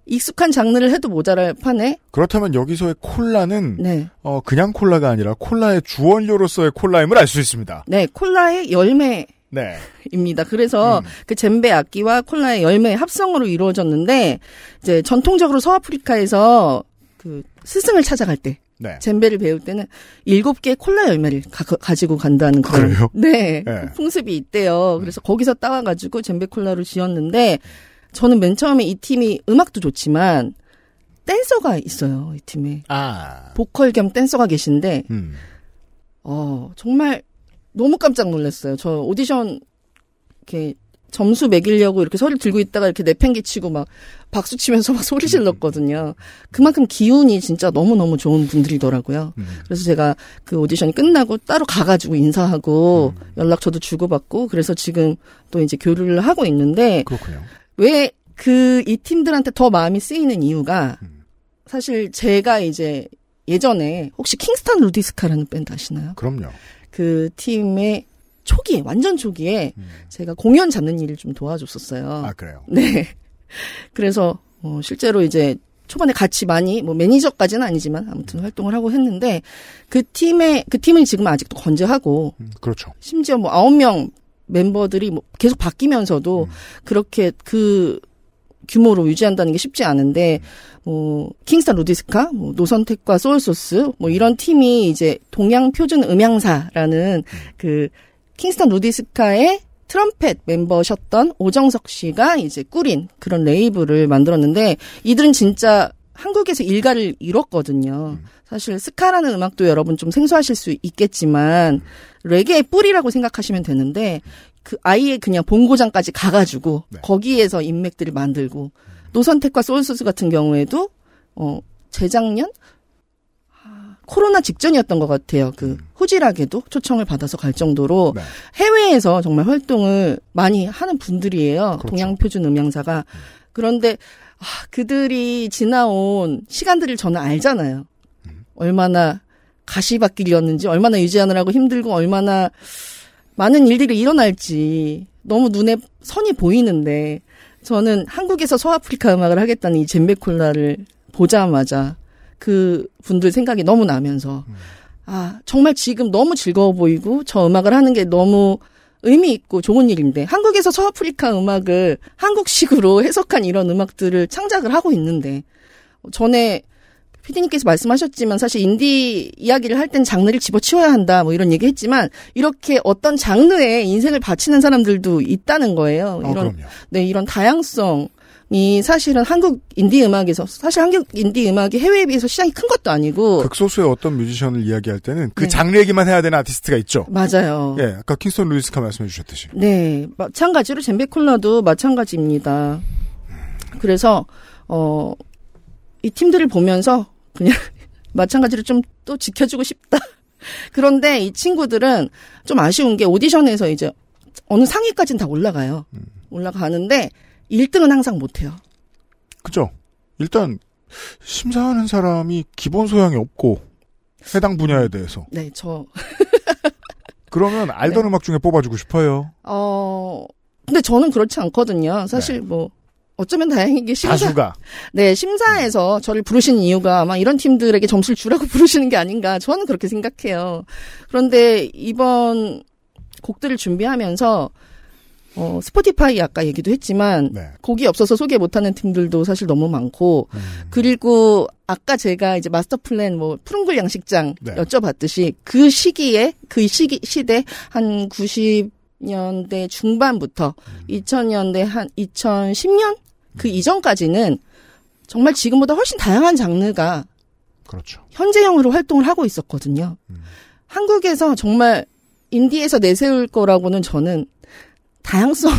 익숙한 장르를 해도 모자랄 판에 그렇다면 여기서의 콜라는 네, 어, 그냥 콜라가 아니라 콜라의 주원료로서의 콜라임을 알 수 있습니다. 네 콜라의 열매 네. 입니다. 그래서 음. 그 젬베 악기와 콜라의 열매의 합성으로 이루어졌는데 이제 전통적으로 서아프리카에서 그 스승을 찾아갈 때 네. 젬베를 배울 때는 일곱 개의 콜라 열매를 가, 지고 간다는 그런? 네, 네. 풍습이 있대요. 그래서 거기서 따와 가지고 젬베 콜라를 지었는데 저는 맨 처음에 이 팀이 음악도 좋지만 댄서가 있어요. 이 팀에 아. 보컬 겸 댄서가 계신데 음. 어 정말 너무 깜짝 놀랐어요. 저 오디션 이렇게 점수 매기려고 이렇게 소리를 들고 있다가 이렇게 내팽개치고 막 박수 치면서 [LAUGHS] 막 소리 질렀거든요. 그만큼 기운이 진짜 너무너무 좋은 분들이더라고요. 음. 그래서 제가 그 오디션이 끝나고 따로 가가지고 인사하고 음. 연락처도 주고받고 그래서 지금 또 이제 교류를 하고 있는데 그렇군요. 왜 그 이 팀들한테 더 마음이 쓰이는 이유가 음. 사실 제가 이제 예전에 혹시 킹스턴 루디스카라는 밴드 아시나요? 그럼요. 그 팀의 초기에 완전 초기에 음. 제가 공연 잡는 일을 좀 도와줬었어요. 아, 그래요. 네. 그래서 어, 실제로 이제 초반에 같이 많이 뭐 매니저까지는 아니지만 아무튼 활동을 하고 했는데 그 팀의 그 팀은 지금 아직도 건재하고 음, 그렇죠. 심지어 뭐 아홉 명 멤버들이 뭐 계속 바뀌면서도 음. 그렇게 그 규모로 유지한다는 게 쉽지 않은데 뭐 킹스타 루디스카, 뭐 노선택과 소울소스 뭐 이런 팀이 이제 동양 표준 음향사라는 그 킹스턴 루디스카의 트럼펫 멤버셨던 오정석 씨가 이제 꾸린 그런 레이블을 만들었는데 이들은 진짜 한국에서 일가를 이뤘거든요. 사실 스카라는 음악도 여러분 좀 생소하실 수 있겠지만 레게의 뿌리라고 생각하시면 되는데 그 아예 그냥 본고장까지 가가지고 네. 거기에서 인맥들을 만들고 노선택과 소울소스 같은 경우에도 어 재작년 아, 코로나 직전이었던 것 같아요. 그 후지락에도 초청을 받아서 갈 정도로 네. 해외에서 정말 활동을 많이 하는 분들이에요. 그렇죠. 동양 표준 음향사가. 그런데 아, 그들이 지나온 시간들을 저는 알잖아요. 얼마나 가시밭길이었는지, 얼마나 유지하느라고 힘들고, 얼마나 많은 일들이 일어날지 너무 눈에 선이 보이는데 저는 한국에서 서아프리카 음악을 하겠다는 이 젬베콜라를 보자마자 그 분들 생각이 너무 나면서 아 정말 지금 너무 즐거워 보이고 저 음악을 하는 게 너무 의미 있고 좋은 일인데 한국에서 서아프리카 음악을 한국식으로 해석한 이런 음악들을 창작을 하고 있는데 전에 피디님께서 말씀하셨지만 사실 인디 이야기를 할 땐 장르를 집어치워야 한다 뭐 이런 얘기 했지만 이렇게 어떤 장르에 인생을 바치는 사람들도 있다는 거예요. 어, 이런 그럼요. 네 이런 다양성 이 사실은 한국 인디 음악에서 사실 한국 인디 음악이 해외에 비해서 시장이 큰 것도 아니고 극소수의 어떤 뮤지션을 이야기할 때는 그 네. 장르 얘기만 해야 되는 아티스트가 있죠. 맞아요. 예, 아까 킹스턴 루이스카 말씀해 주셨듯이. 네, 마찬가지로 젬베콜라도 마찬가지입니다. 그래서 어, 이 팀들을 보면서 그냥 [LAUGHS] 마찬가지로 좀 또 지켜주고 싶다. [LAUGHS] 그런데 이 친구들은 좀 아쉬운 게 오디션에서 이제 어느 상위까지는 다 올라가요. 올라가는데 1등은 항상 못해요. 그죠? 일단 심사하는 사람이 기본 소양이 없고 해당 분야에 대해서 네, 저, [LAUGHS] 그러면 알던 네. 음악 중에 뽑아주고 싶어요. 어, 근데 저는 그렇지 않거든요. 사실 뭐, 어쩌면 다행인 게 심사, 가수가 네, 심사에서 저를 부르신 이유가 아마 이런 팀들에게 점수를 주라고 [LAUGHS] 부르시는 게 아닌가. 저는 그렇게 생각해요. 그런데 이번 곡들을 준비하면서, 어, 스포티파이 아까 얘기도 했지만, 네. 곡이 없어서 소개 못하는 팀들도 사실 너무 많고, 음, 그리고 아까 제가 이제 마스터 플랜 뭐 푸른굴 양식장 네. 여쭤봤듯이 그 시기에 그 시기 시대 한 90년대 중반부터 2000년대 한 2010년 그 이전까지는 정말 지금보다 훨씬 다양한 장르가 그렇죠. 현재형으로 활동을 하고 있었거든요. 음. 한국에서 정말 인디에서 내세울 거라고는 저는 다양성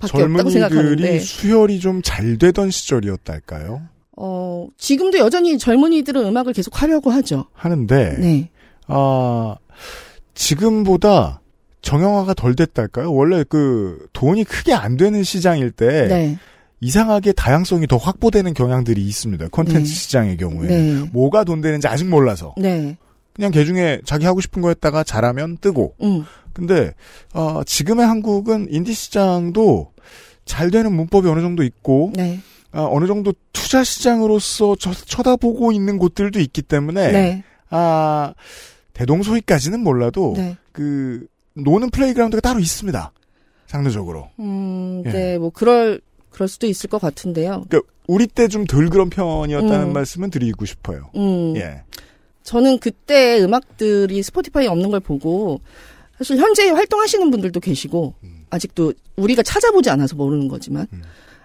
밖에 [LAUGHS] 없다고 생각하는데 젊은이들이 수혈이 좀 잘 되던 시절이었달까요? 어 지금도 여전히 젊은이들은 음악을 계속 하려고 하죠. 하는데 네. 아 지금보다 정형화가 덜 됐달까요? 원래 그 돈이 크게 안 되는 시장일 때 네. 이상하게 다양성이 더 확보되는 경향들이 있습니다. 콘텐츠 네. 시장의 경우에 네. 뭐가 돈 되는지 아직 몰라서 네. 그냥 개 중에 자기 하고 싶은 거 했다가 잘하면 뜨고 음. 근데 어, 지금의 한국은 인디 시장도 잘 되는 문법이 어느 정도 있고 네. 아, 어느 정도 투자 시장으로서 저- 쳐다보고 있는 곳들도 있기 때문에 네. 아 대동소이까지는 몰라도 네. 그 노는 playground가 따로 있습니다. 장르적으로. 음, 예. 네. 뭐 그럴 그럴 수도 있을 것 같은데요. 그러니까 우리 때 좀 덜 그런 편이었다는 음. 말씀은 드리고 싶어요. 음. 예. 저는 그때 음악들이 스포티파이에 없는 걸 보고 사실 현재 활동하시는 분들도 계시고 아직도 우리가 찾아보지 않아서 모르는 거지만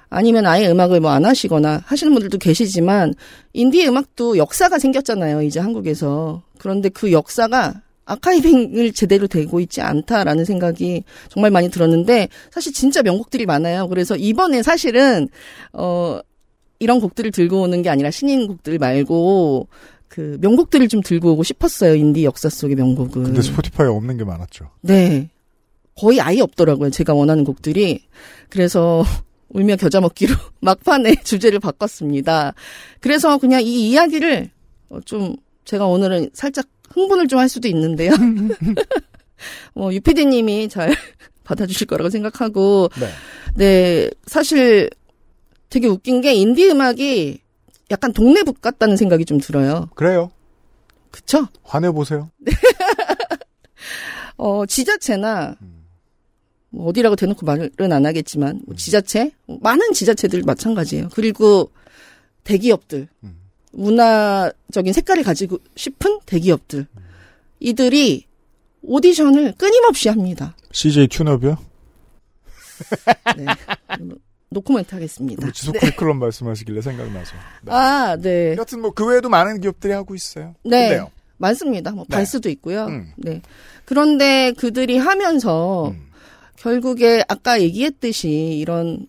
아니면 아예 음악을 뭐 안 하시거나 하시는 분들도 계시지만 인디 음악도 역사가 생겼잖아요 이제 한국에서 그런데 그 역사가 아카이빙을 제대로 되고 있지 않다라는 생각이 정말 많이 들었는데 사실 진짜 명곡들이 많아요 그래서 이번에 사실은 어 이런 곡들을 들고 오는 게 아니라 신인 곡들 말고 그 명곡들을 좀 들고 오고 싶었어요 인디 역사 속의 명곡은 근데 스포티파이에 없는 게 많았죠. 네. 거의 아예 없더라고요. 제가 원하는 곡들이. 그래서 [LAUGHS] 울며 겨자 먹기로 [LAUGHS] 막판에 [LAUGHS] 주제를 바꿨습니다. 그래서 그냥 이 이야기를 어, 좀 제가 오늘은 살짝 흥분을 좀 할 수도 있는데요. [LAUGHS] 뭐 유피디님이 잘 [LAUGHS] 받아주실 거라고 생각하고 네. 네 사실 되게 웃긴 게 인디 음악이 약간 동네북 같다는 생각이 좀 들어요. 그래요. 그쵸? 화내보세요. [LAUGHS] 어, 지자체나, 뭐 어디라고 대놓고 말은 안 하겠지만, 뭐 지자체? 뭐 많은 지자체들 마찬가지예요. 그리고 대기업들. 음. 문화적인 색깔을 가지고 싶은 대기업들. 이들이 오디션을 끊임없이 합니다. CJ 튠업이요? [LAUGHS] 네. 노코멘트 하겠습니다. 지속 커리큘럼 말씀하시길래 생각나서. 네. 아, 네. 여튼 뭐 그 외에도 많은 기업들이 하고 있어요. 네. 근데요. 많습니다. 뭐, 네. 발수도 있고요. 음. 네. 그런데 그들이 하면서, 음. 결국에 아까 얘기했듯이 이런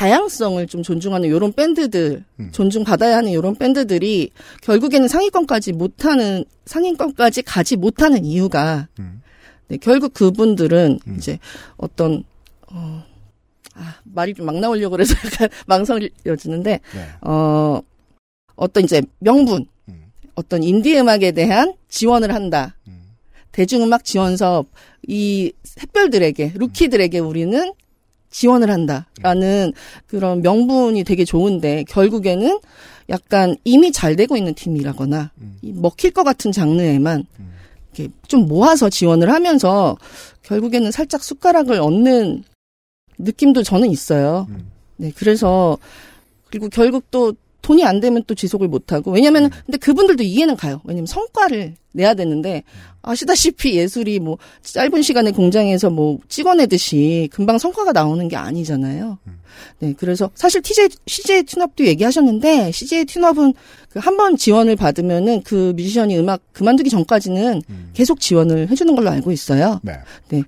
다양성을 좀 존중하는 요런 밴드들, 음. 존중받아야 하는 요런 밴드들이 결국에는 상위권까지 못하는, 상위권까지 가지 못하는 이유가, 음. 네, 결국 그분들은 음. 이제 어떤, 어, 아, 말이 좀 막 나오려고 그래서 [LAUGHS] 약간 망설여지는데, 네. 어, 어떤 이제 명분, 음. 어떤 인디 음악에 대한 지원을 한다. 음. 대중음악 지원 사업 이 샛별들에게 루키들에게 우리는 지원을 한다라는 그런 명분이 되게 좋은데 결국에는 약간 이미 잘 되고 있는 팀이라거나 음. 이 먹힐 것 같은 장르에만 음. 이렇게 좀 모아서 지원을 하면서 결국에는 살짝 숟가락을 얻는 느낌도 저는 있어요. 음. 네, 그래서 그리고 결국 또 돈이 안 되면 또 지속을 못 하고 왜냐면은 근데 그분들도 이해는 가요. 왜냐면 성과를 내야 되는데 아시다시피 예술이 뭐 짧은 시간에 공장에서 뭐 찍어내듯이 금방 성과가 나오는 게 아니잖아요. 네, 그래서 사실 TJ CJ 튠업도 얘기하셨는데 CJ 튠업은 그 한 번 지원을 받으면은 그 뮤지션이 음악 그만두기 전까지는 음. 계속 지원을 해주는 걸로 알고 있어요. 네.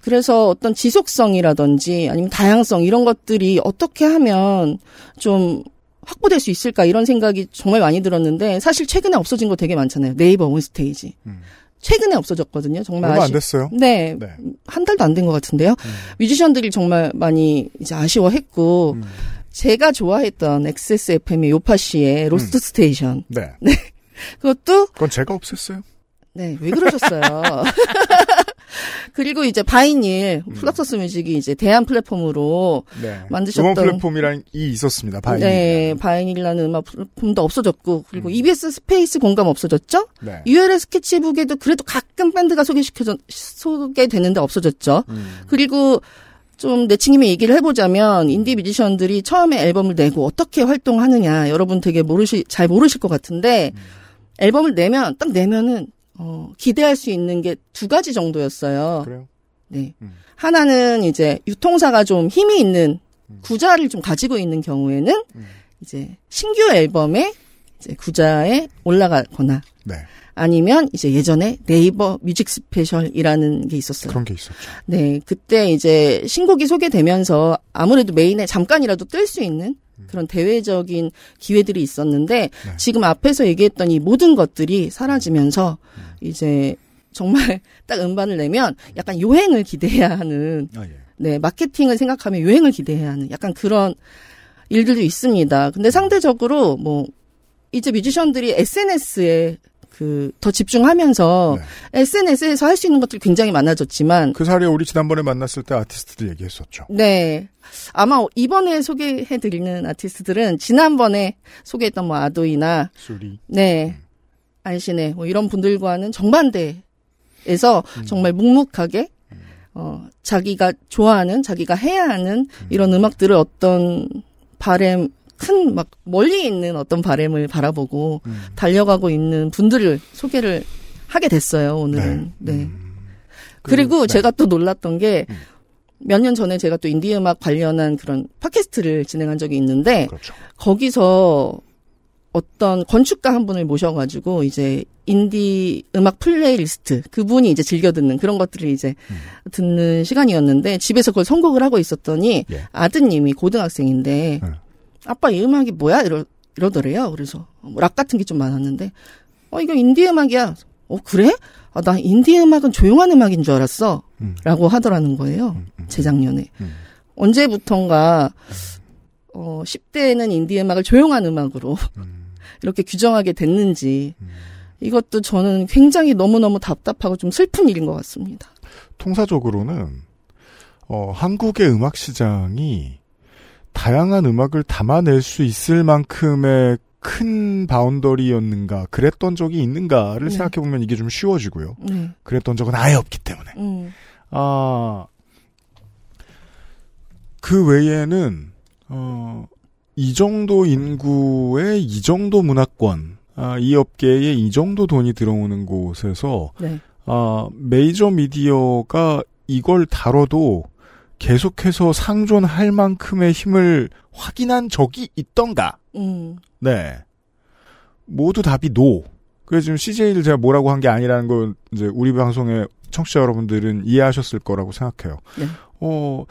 그래서 어떤 지속성이라든지 아니면 다양성 이런 것들이 어떻게 하면 좀 확보될 수 있을까 이런 생각이 정말 많이 들었는데 사실 최근에 없어진 거 되게 많잖아요. 네이버 온스테이지. 음. 최근에 없어졌거든요. 정말 얼마 안 아쉬... 됐어요. 네. 네. 한 달도 안 된 것 같은데요. 음. 뮤지션들이 정말 많이 이제 아쉬워했고 음. 제가 좋아했던 XSFM의 요파 씨의 로스트 스테이션 [LAUGHS] 네. 그것도 그건 제가 없앴어요. 네, 왜 그러셨어요? [LAUGHS] 그리고 이제 바이닐, 음. 플럭서스 뮤직이 이제 대안 플랫폼으로 네. 만드셨던- 음원 플랫폼이랑 이 있었습니다. 바이. 네, 바이닐이라는 음악 플랫폼도 없어졌고, 그리고 음. EBS 스페이스 공감 없어졌죠? 네. 유희열 스케치북에도 그래도 가끔 밴드가 소개시켜져, 소개되는데 없어졌죠? 음. 그리고 좀 내친김에 얘기를 해보자면, 인디 뮤지션들이 처음에 앨범을 내고 어떻게 활동하느냐, 여러분 되게 모르시, 잘 모르실 것 같은데, 음. 앨범을 내면, 딱 내면은, 어, 기대할 수 있는 게 두 가지 정도였어요. 그래요. 네. 음. 하나는 이제 유통사가 좀 힘이 있는 음. 구좌를 좀 가지고 있는 경우에는 음. 이제 신규 앨범에 이제 구좌에 올라가거나 네. 아니면 이제 예전에 네이버 뮤직 스페셜이라는 게 있었어요. 그런 게 있었죠. 네, 그때 이제 신곡이 소개되면서 아무래도 메인에 잠깐이라도 뜰 수 있는 그런 대외적인 기회들이 있었는데 네. 지금 앞에서 얘기했던 이 모든 것들이 사라지면서 이제 정말 [LAUGHS] 딱 음반을 내면 약간 요행을 기대해야 하는 아, 예. 네, 마케팅을 생각하면 요행을 기대해야 하는 약간 그런 일들도 있습니다. 근데 상대적으로 뭐 이제 뮤지션들이 SNS에 그 더 집중하면서 SNS에서 할 수 있는 것들이 굉장히 많아졌지만 그 사례 우리 지난번에 만났을 때 아티스트들 얘기했었죠. 네. 아마 이번에 소개해 드리는 아티스트들은 지난번에 소개했던 뭐 아도이나 수리. 네. 안신의 뭐 이런 분들과는 정반대에서 정말 묵묵하게 어 자기가 좋아하는 자기가 해야 하는 이런 음악들을 어떤 바램 큰 막 멀리 있는 어떤 바램을 바라보고 음. 달려가고 있는 분들을 소개를 하게 됐어요 오늘은. 네. 음. 그리고 네. 제가 또 놀랐던 게 음. 몇년 전에 제가 또 인디 음악 관련한 그런 팟캐스트를 진행한 적이 있는데 그렇죠. 거기서 어떤 건축가 한 분을 모셔가지고 이제 인디 음악 플레이리스트 그분이 이제 즐겨 듣는 그런 것들을 이제 음. 듣는 시간이었는데 집에서 그걸 선곡을 하고 있었더니 예. 아드님이 고등학생인데 네. 아빠 이 음악이 뭐야 이러 이러더래요. 그래서 뭐락 같은 게 좀 많았는데 어 이거 인디 음악이야. 어 그래? 아, 나 인디 음악은 조용한 음악인 줄 알았어. 음. 라고 하더라는 거예요. 음, 음. 재작년에. 음. 언제부턴가 어 10대에는 인디 음악을 조용한 음악으로 음. 이렇게 규정하게 됐는지 음. 이것도 저는 굉장히 너무너무 답답하고 좀 슬픈 일인 것 같습니다. 통사적으로는 어, 한국의 음악 시장이 다양한 음악을 담아낼 수 있을 만큼의 큰 바운더리였는가, 그랬던 적이 있는가를 네. 생각해보면 이게 좀 쉬워지고요. 네. 그랬던 적은 아예 없기 때문에. 음. 아, 그 외에는, 어, 이 정도 인구의 이 정도 문화권, 아, 이 업계에 이 정도 돈이 들어오는 곳에서, 네. 아, 메이저 미디어가 이걸 다뤄도 계속해서 상존할 만큼의 힘을 확인한 적이 있던가? 음. 네. 모두 답이 노. 그래서 지금 CJ를 제가 뭐라고 한 게 아니라는 걸 이제 우리 방송의 청취자 여러분들은 이해하셨을 거라고 생각해요. 네. 어,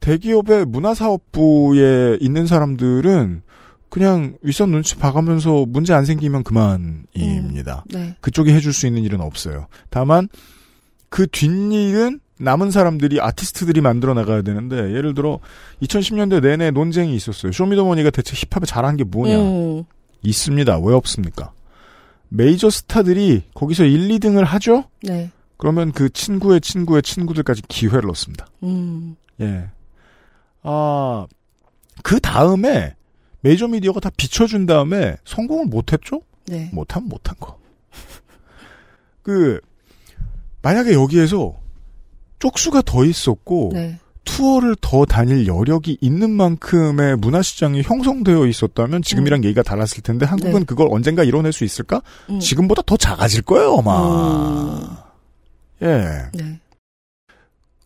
대기업의 문화사업부에 있는 사람들은 그냥 윗선 눈치 봐가면서 문제 안 생기면 그만입니다. 네. 그쪽이 해줄 수 있는 일은 없어요. 다만 그 뒷일은 남은 사람들이 아티스트들이 만들어 나가야 되는데 예를 들어 2010년대 내내 논쟁이 있었어요. 쇼미더머니가 대체 힙합에 잘한 게 뭐냐? 음. 있습니다. 왜 없습니까? 메이저 스타들이 거기서 1, 2등을 하죠? 네. 그러면 그 친구의 친구의 친구들까지 기회를 얻습니다. 음. 예. 아, 그 다음에 메이저 미디어가 다 비춰준 다음에 성공을 못했죠? 네. 못하면 못한 거. [LAUGHS] 그, 만약에 여기에서 쪽수가 더 있었고, 네. 투어를 더 다닐 여력이 있는 만큼의 문화시장이 형성되어 있었다면 지금이랑 얘기가 달랐을 텐데 한국은 음. 네. 그걸 언젠가 이뤄낼 수 있을까? 음. 지금보다 더 작아질 거예요, 아마. 음. 예. 네.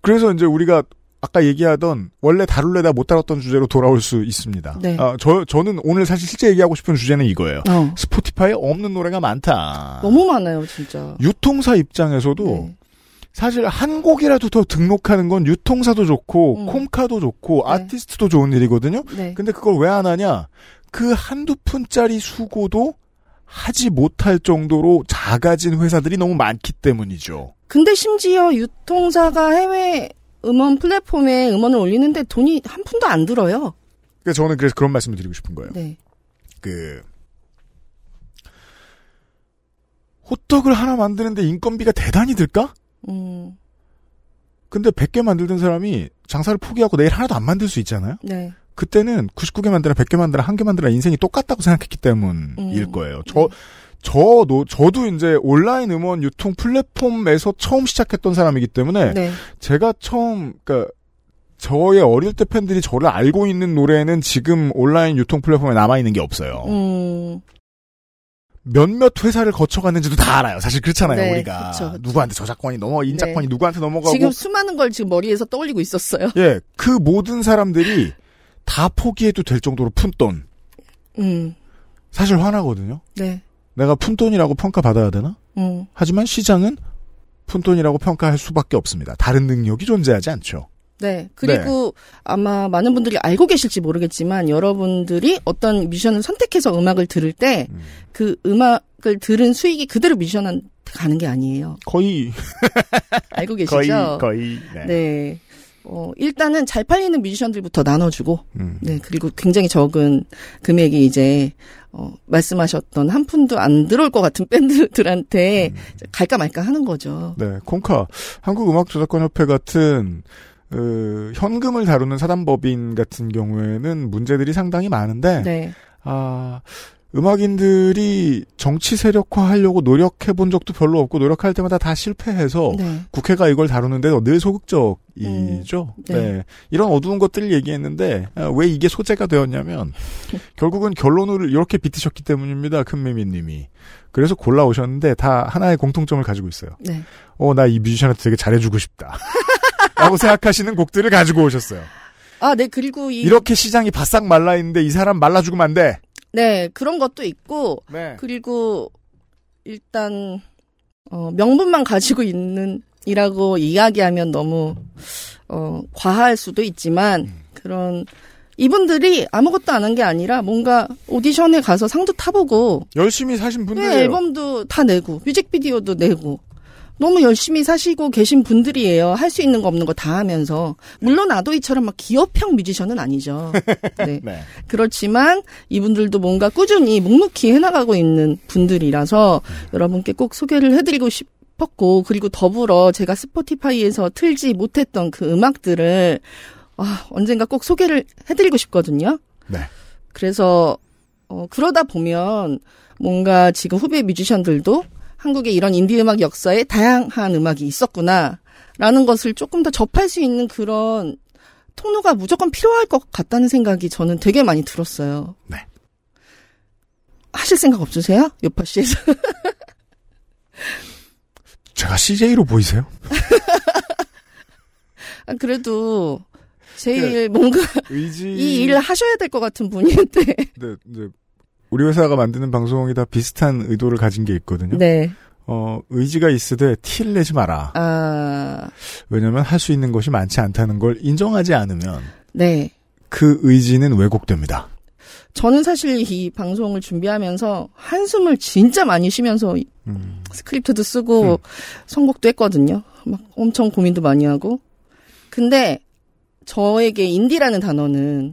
그래서 이제 우리가 아까 얘기하던 원래 다룰래다 못 다뤘던 주제로 돌아올 수 있습니다. 네. 아, 저, 저는 오늘 사실 실제 얘기하고 싶은 주제는 이거예요. 어. 스포티파이에 없는 노래가 많다. 너무 많아요, 진짜. 유통사 입장에서도 네. 사실 한 곡이라도 더 등록하는 건 유통사도 좋고 음. 콤카도 좋고 네. 아티스트도 좋은 일이거든요. 네. 근데 그걸 왜 안 하냐? 그 한두 푼짜리 수고도 하지 못할 정도로 작아진 회사들이 너무 많기 때문이죠. 근데 심지어 유통사가 해외 음원 플랫폼에 음원을 올리는데 돈이 한 푼도 안 들어요. 그래서 저는 그래서 그런 말씀을 드리고 싶은 거예요. 네. 그 호떡을 하나 만드는데 인건비가 대단히 들까? 음. 근데 100개 만들던 사람이 장사를 포기하고 내일 하나도 안 만들 수 있잖아요. 네. 그때는 99개 만들어 100개 만들어 1개 만들어 인생이 똑같다고 생각했기 때문일 음. 거예요. 저 저도 저도 이제 온라인 음원 유통 플랫폼에서 처음 시작했던 사람이기 때문에 네. 제가 처음 그러니까 저의 어릴 때 팬들이 저를 알고 있는 노래는 지금 온라인 유통 플랫폼에 남아 있는 게 없어요. 음. 몇몇 회사를 거쳐갔는지도 다 알아요. 사실 그렇잖아요, 네, 우리가. 그쵸, 그쵸. 누구한테 저작권이 넘어, 인작권이 네. 누구한테 넘어가고. 지금 수많은 걸 지금 머리에서 떠올리고 있었어요. 예, 그 모든 사람들이 다 포기해도 될 정도로 푼 돈. 음. 사실 화나거든요. 네. 내가 푼 돈이라고 평가받아야 되나? 음. 하지만 시장은 푼 돈이라고 평가할 수밖에 없습니다. 다른 능력이 존재하지 않죠. 네. 그리고 아마 많은 분들이 알고 계실지 모르겠지만 여러분들이 어떤 미션을 선택해서 음악을 들을 때그 음. 음악을 들은 수익이 그대로 미션한테 가는 게 아니에요. 거의, [LAUGHS] 알고 거의, 계시죠? 거의, 네. 네. 어, 일단은 잘 팔리는 뮤지션들부터 나눠주고, 음. 네, 그리고 굉장히 적은 금액이 이제, 어, 말씀하셨던 한 푼도 안 들어올 것 같은 밴드들한테 음. 갈까 말까 하는 거죠. 네, 콩카, 한국음악저작권협회 같은, 어, 현금을 다루는 사단법인 같은 경우에는 문제들이 상당히 많은데, 네. 아, 음악인들이 정치 세력화하려고 노력해 본 적도 별로 없고 노력할 때마다 다 실패해서 네. 국회가 이걸 다루는데 늘 소극적이죠. 음, 네. 네. 이런 어두운 것들을 얘기했는데 아, 왜 이게 소재가 되었냐면 [LAUGHS] 결국은 결론을 이렇게 비트셨기 때문입니다. 큰매미님이. 그래서 골라 오셨는데 다 하나의 공통점을 가지고 있어요. 네. 어, 나 이 뮤지션한테 되게 잘해주고 싶다. [LAUGHS] 라고 생각하시는 곡들을 가지고 오셨어요. 아, 네. 그리고 이 이렇게 시장이 바싹 말라 있는데 이 사람 말라 죽으면 안 돼. 네, 그런 것도 있고 네. 그리고 일단 어, 명분만 가지고 있는 이라고 이야기하면 너무 어, 과할 수도 있지만 음. 그런 이분들이 아무것도 안 한 게 아니라 뭔가 오디션에 가서 상도 타보고 열심히 사신 분들이에요. 네, 앨범도 다 내고 뮤직비디오도 내고 너무 열심히 사시고 계신 분들이에요. 할 수 있는 거 없는 거 다 하면서 물론 아도이처럼 막 기업형 뮤지션은 아니죠. [LAUGHS] 네. 네. 그렇지만 이분들도 뭔가 꾸준히 묵묵히 해나가고 있는 분들이라서 여러분께 꼭 소개를 해드리고 싶었고 그리고 더불어 제가 스포티파이에서 틀지 못했던 그 음악들을 아, 언젠가 꼭 소개를 해드리고 싶거든요. 네. 그래서 어, 그러다 보면 뭔가 지금 후배 뮤지션들도 한국의 이런 인디 음악 역사에 다양한 음악이 있었구나라는 것을 조금 더 접할 수 있는 그런 통로가 무조건 필요할 것 같다는 생각이 저는 되게 많이 들었어요. 네. 하실 생각 없으세요? 요파 씨에서. [LAUGHS] 제가 CJ로 보이세요? [LAUGHS] 아, 그래도 제일 뭔가 의지. 이 일을 하셔야 될 것 같은 분인데. 네, 네. 우리 회사가 만드는 방송이 다 비슷한 의도를 가진 게 있거든요. 네. 어, 의지가 있으되 티를 내지 마라. 아, 왜냐면 할 수 있는 것이 많지 않다는 걸 인정하지 않으면 네. 그 의지는 왜곡됩니다. 저는 사실 이 방송을 준비하면서 한숨을 진짜 많이 쉬면서 음, 스크립트도 쓰고 선곡도 했거든요. 막 엄청 고민도 많이 하고. 근데 저에게 인디라는 단어는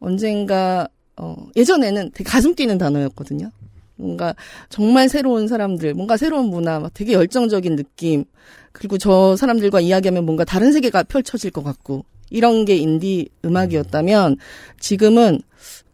언젠가 어 예전에는 되게 가슴 뛰는 단어였거든요. 뭔가 정말 새로운 사람들, 뭔가 새로운 문화, 막 되게 열정적인 느낌. 그리고 저 사람들과 이야기하면 뭔가 다른 세계가 펼쳐질 것 같고 이런 게 인디 음악이었다면 지금은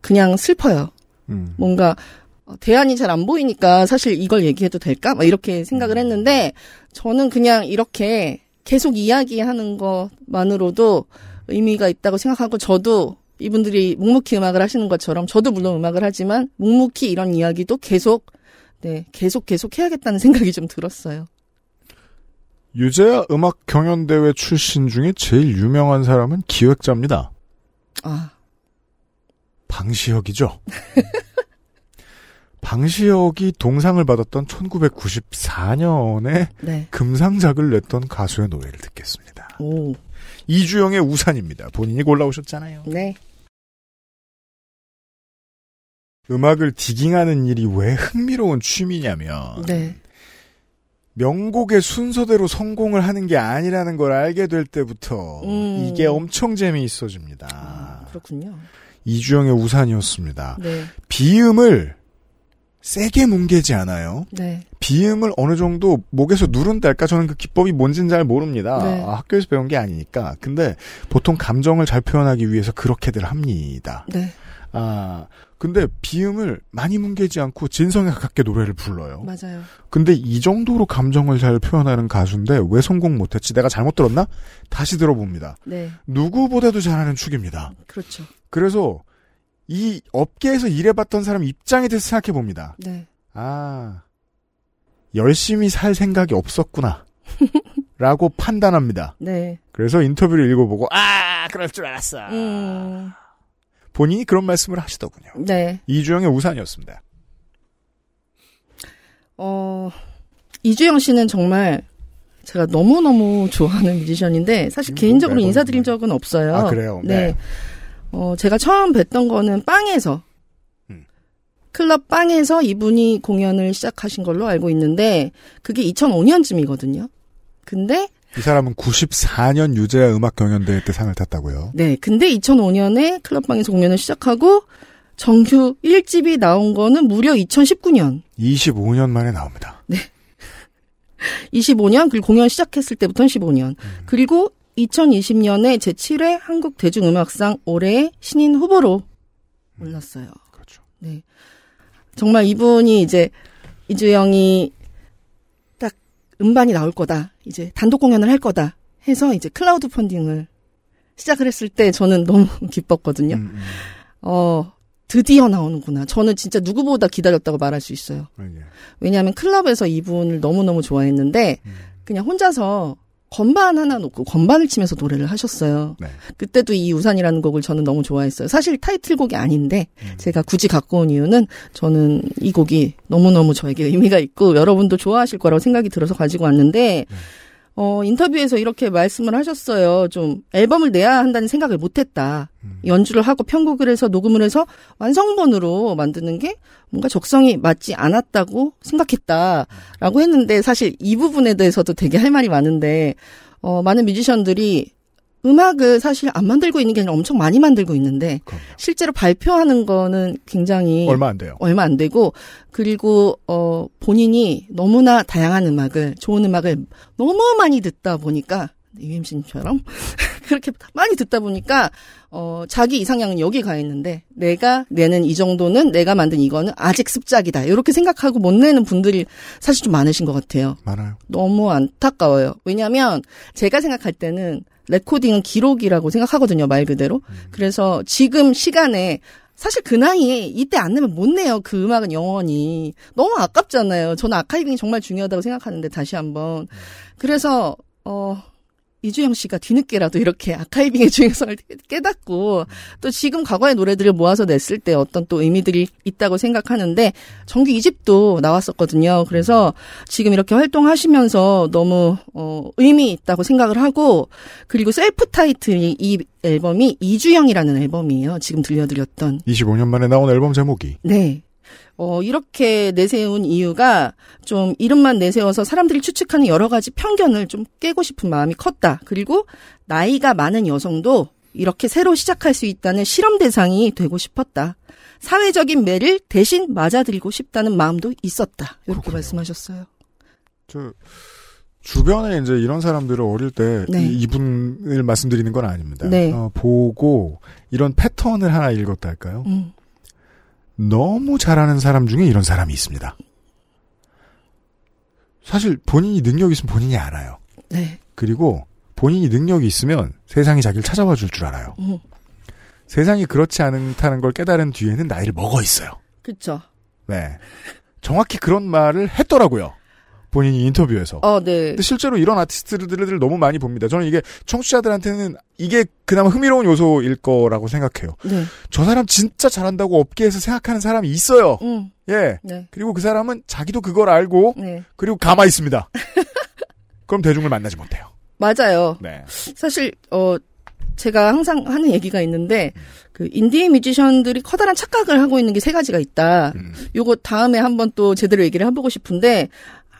그냥 슬퍼요. 음. 뭔가 어, 대안이 잘 안 보이니까 사실 이걸 얘기해도 될까? 막 이렇게 생각을 했는데 저는 그냥 이렇게 계속 이야기하는 것만으로도 의미가 있다고 생각하고 저도 이분들이 묵묵히 음악을 하시는 것처럼 저도 물론 음악을 하지만 묵묵히 이런 이야기도 계속 네 계속 계속 해야겠다는 생각이 좀 들었어요. 유재하 음악 경연대회 출신 중에 제일 유명한 사람은 기획자입니다. 아 방시혁이죠. [LAUGHS] 방시혁이 동상을 받았던 1994년에 네. 금상작을 냈던 가수의 노래를 듣겠습니다. 오. 이주영의 우산입니다. 본인이 골라오셨잖아요. 네. 음악을 디깅하는 일이 왜 흥미로운 취미냐면 네. 명곡의 순서대로 성공을 하는 게 아니라는 걸 알게 될 때부터 음. 이게 엄청 재미있어집니다. 아, 그렇군요. 이주영의 우산이었습니다. 네. 비음을 세게 뭉개지 않아요. 네. 비음을 어느 정도 목에서 누른달까 저는 그 기법이 뭔지는 잘 모릅니다. 네. 아, 학교에서 배운 게 아니니까. 근데 보통 감정을 잘 표현하기 위해서 그렇게들 합니다. 네. 아 근데 비음을 많이 뭉개지 않고 진성에 가깝게 노래를 불러요. 맞아요. 근데 이 정도로 감정을 잘 표현하는 가수인데 왜 성공 못했지? 내가 잘못 들었나? 다시 들어봅니다. 네. 누구보다도 잘하는 축입니다. 그렇죠. 그래서 이 업계에서 일해봤던 사람 입장에 대해서 생각해 봅니다. 네. 아, 열심히 살 생각이 없었구나. [LAUGHS] 라고 판단합니다. 네. 그래서 인터뷰를 읽어보고, 아, 그럴 줄 알았어. 음. 본인이 그런 말씀을 하시더군요. 네. 이주영의 우산이었습니다. 어, 이주영 씨는 정말 제가 너무너무 좋아하는 뮤지션인데, 사실 음, 개인적으로 앨범 인사드린. 적은 없어요. 아, 그래요? 네. 네. 어, 제가 처음 뵀던 거는 빵에서, 음. 클럽 빵에서 이분이 공연을 시작하신 걸로 알고 있는데, 그게 2005년쯤이거든요. 근데, 이 사람은 94년 유재하 음악 경연대회 때 상을 탔다고요. 네. 근데 2005년에 클럽빵에서 공연을 시작하고, 정규 1집이 나온 거는 무려 2019년. 25년 만에 나옵니다. [LAUGHS] 25년 그리고 공연 시작했을 때부터는 15년 그리고 2020년에 제7회 한국 대중음악상 올해의 신인 후보로 올랐어요. 그렇죠. 네. 정말 이분이 이제 이주영이 딱 음반이 나올 거다. 이제 단독 공연을 할 거다. 해서 이제 클라우드 펀딩을 시작을 했을 때 저는 너무 [LAUGHS] 기뻤거든요. 음, 음. 어, 드디어 나오는구나. 저는 진짜 누구보다 기다렸다고 말할 수 있어요. 아, 예. 왜냐하면 클럽에서 이분을 너무너무 좋아했는데 음. 그냥 혼자서 건반 하나 놓고 건반을 치면서 노래를 하셨어요. 네. 그때도 이 우산이라는 곡을 저는 너무 좋아했어요. 사실 타이틀곡이 아닌데 음. 제가 굳이 갖고 온 이유는 저는 이 곡이 너무너무 저에게 의미가 있고 여러분도 좋아하실 거라고 생각이 들어서 가지고 왔는데 네. 어, 인터뷰에서 이렇게 말씀을 하셨어요. 좀 앨범을 내야 한다는 생각을 못 했다. 음. 연주를 하고 편곡을 해서 녹음을 해서 완성본으로 만드는 게 뭔가 적성이 맞지 않았다고 생각했다라고 했는데 사실 이 부분에 대해서도 되게 할 말이 많은데 어 많은 뮤지션들이 음악을 사실 안 만들고 있는 게 아니라 엄청 많이 만들고 있는데 그럼요. 실제로 발표하는 거는 굉장히 얼마 안 돼요. 얼마 안 되고 그리고 어 본인이 너무나 다양한 음악을 좋은 음악을 너무 많이 듣다 보니까 유임신처럼 [LAUGHS] 그렇게 많이 듣다 보니까 어 자기 이상향은 여기 가 있는데 내가 내는 이 정도는 내가 만든 이거는 아직 습작이다 이렇게 생각하고 못 내는 분들이 사실 좀 많으신 것 같아요. 많아요. 너무 안타까워요. 왜냐하면 제가 생각할 때는 레코딩은 기록이라고 생각하거든요, 말 그대로. 그래서 지금 시간에 사실 그 나이에 이때 안 내면 못 내요. 그 음악은 영원히. 너무 아깝잖아요. 저는 아카이빙이 정말 중요하다고 생각하는데 다시 한번. 그래서 어 이주영 씨가 뒤늦게라도 이렇게 아카이빙의 중요성을 깨닫고 또 지금 과거의 노래들을 모아서 냈을 때 어떤 또 의미들이 있다고 생각하는데 정규 2집도 나왔었거든요. 그래서 지금 이렇게 활동하시면서 너무 어 의미 있다고 생각을 하고 그리고 셀프 타이틀이 이 앨범이 이주영이라는 앨범이에요. 지금 들려드렸던 25년 만에 나온 앨범 제목이 네. 어, 이렇게 내세운 이유가 좀 이름만 내세워서 사람들이 추측하는 여러 가지 편견을 좀 깨고 싶은 마음이 컸다. 그리고 나이가 많은 여성도 이렇게 새로 시작할 수 있다는 실험 대상이 되고 싶었다. 사회적인 매를 대신 맞아들이고 싶다는 마음도 있었다. 이렇게 그렇군요. 말씀하셨어요. 저 주변에 이제 이런 사람들을 어릴 때 네. 이- 이분을 말씀드리는 건 아닙니다. 네. 어, 보고 이런 패턴을 하나 읽었다 할까요? 음. 너무 잘하는 사람 중에 이런 사람이 있습니다. 사실 본인이 능력 있으면 본인이 알아요. 네. 그리고 본인이 능력이 있으면 세상이 자기를 찾아와 줄 줄 알아요. 음. 세상이 그렇지 않다는 걸 깨달은 뒤에는 나이를 먹어 있어요. 그쵸. 네. 정확히 그런 말을 했더라고요. 본인이 인터뷰에서. 어, 네. 근데 실제로 이런 아티스트들을 너무 많이 봅니다. 저는 이게 청취자들한테는 이게 그나마 흥미로운 요소일 거라고 생각해요. 네. 저 사람 진짜 잘한다고 업계에서 생각하는 사람이 있어요. 음. 예. 네. 그리고 그 사람은 자기도 그걸 알고 네. 그리고 가만히 있습니다. [LAUGHS] 그럼 대중을 만나지 못해요. 맞아요. 네. 사실 어 제가 항상 하는 얘기가 있는데 그 인디 뮤지션들이 커다란 착각을 하고 있는 게 세 가지가 있다. 음. 요거 다음에 한번 또 제대로 얘기를 해보고 싶은데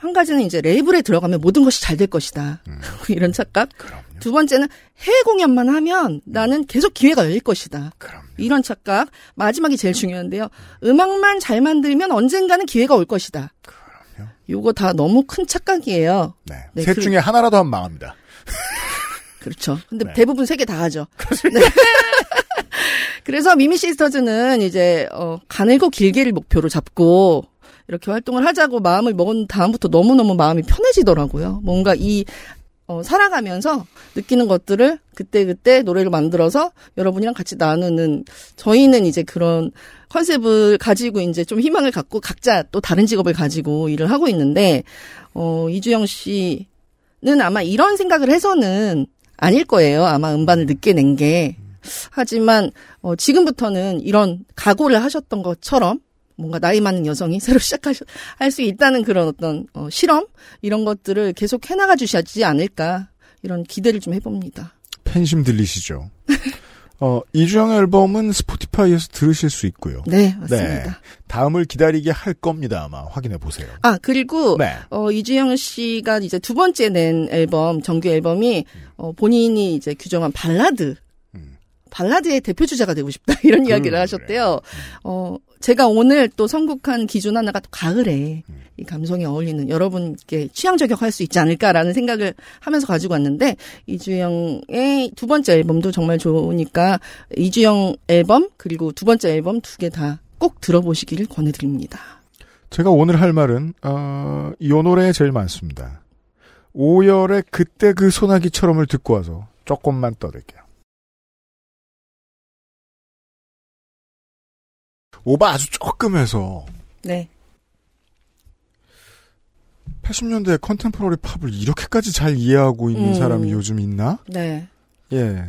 한 가지는 이제 레이블에 들어가면 모든 것이 잘 될 것이다. 음. [LAUGHS] 이런 착각. 그럼요. 두 번째는 해외 공연만 하면 나는 계속 기회가 열릴 것이다. 그럼요. 이런 착각. 마지막이 제일 중요한데요. 음악만 잘 만들면 언젠가는 기회가 올 것이다. 그럼요. 요거 다 너무 큰 착각이에요. 네. 네, 셋 그- 중에 하나라도 하면 망합니다. [LAUGHS] 그렇죠. 근데 네. 대부분 세 개 다 하죠. 네. [LAUGHS] 그래서 미미 시스터즈는 이제 어 가늘고 길게를 목표로 잡고 이렇게 활동을 하자고 마음을 먹은 다음부터 너무너무 마음이 편해지더라고요. 뭔가 이 어, 살아가면서 느끼는 것들을 그때 그때 노래를 만들어서 여러분이랑 같이 나누는 저희는 이제 그런 컨셉을 가지고 이제 좀 희망을 갖고 각자 또 다른 직업을 가지고 일을 하고 있는데 어 이주영 씨는 아마 이런 생각을 해서는 아닐 거예요. 아마 음반을 늦게 낸 게. 하지만 어 지금부터는 이런 각오를 하셨던 것처럼 뭔가 나이 많은 여성이 새로 시작할 수 있다는 그런 어떤 어, 실험 이런 것들을 계속 해나가 주시지 않을까 이런 기대를 좀 해봅니다. 팬심 들리시죠? [LAUGHS] 어, 이주영의 앨범은 스포티파이에서 들으실 수 있고요. 네 맞습니다. 다음을 기다리게 할 겁니다. 아마 확인해 보세요. 아 그리고 네. 어, 이주영 씨가 이제 두 번째 낸 앨범, 정규 앨범이, 어, 본인이 이제 규정한 발라드, 음. 발라드의 대표 주자가 되고 싶다, [LAUGHS] 이런 이야기를 그래. 하셨대요. 어, 제가 오늘 또 선곡한 기준 하나가 또 가을에 음. 이 감성에 어울리는 여러분께 취향 저격할 수 있지 않을까라는 생각을 하면서 가지고 왔는데, 이주영의 두 번째 앨범도 정말 좋으니까, 이주영 앨범, 그리고 두 번째 앨범 두 개 다 꼭 들어보시기를 권해드립니다. 제가 오늘 할 말은 어, 이 노래에 제일 많습니다. 오열의 그때 그 소나기처럼을 듣고 와서 조금만 떠들게요. 오바 아주 조금 해서 네. 80년대 컨템포러리 팝을 이렇게까지 잘 이해하고 있는 음. 사람이 요즘 있나? 네. 예.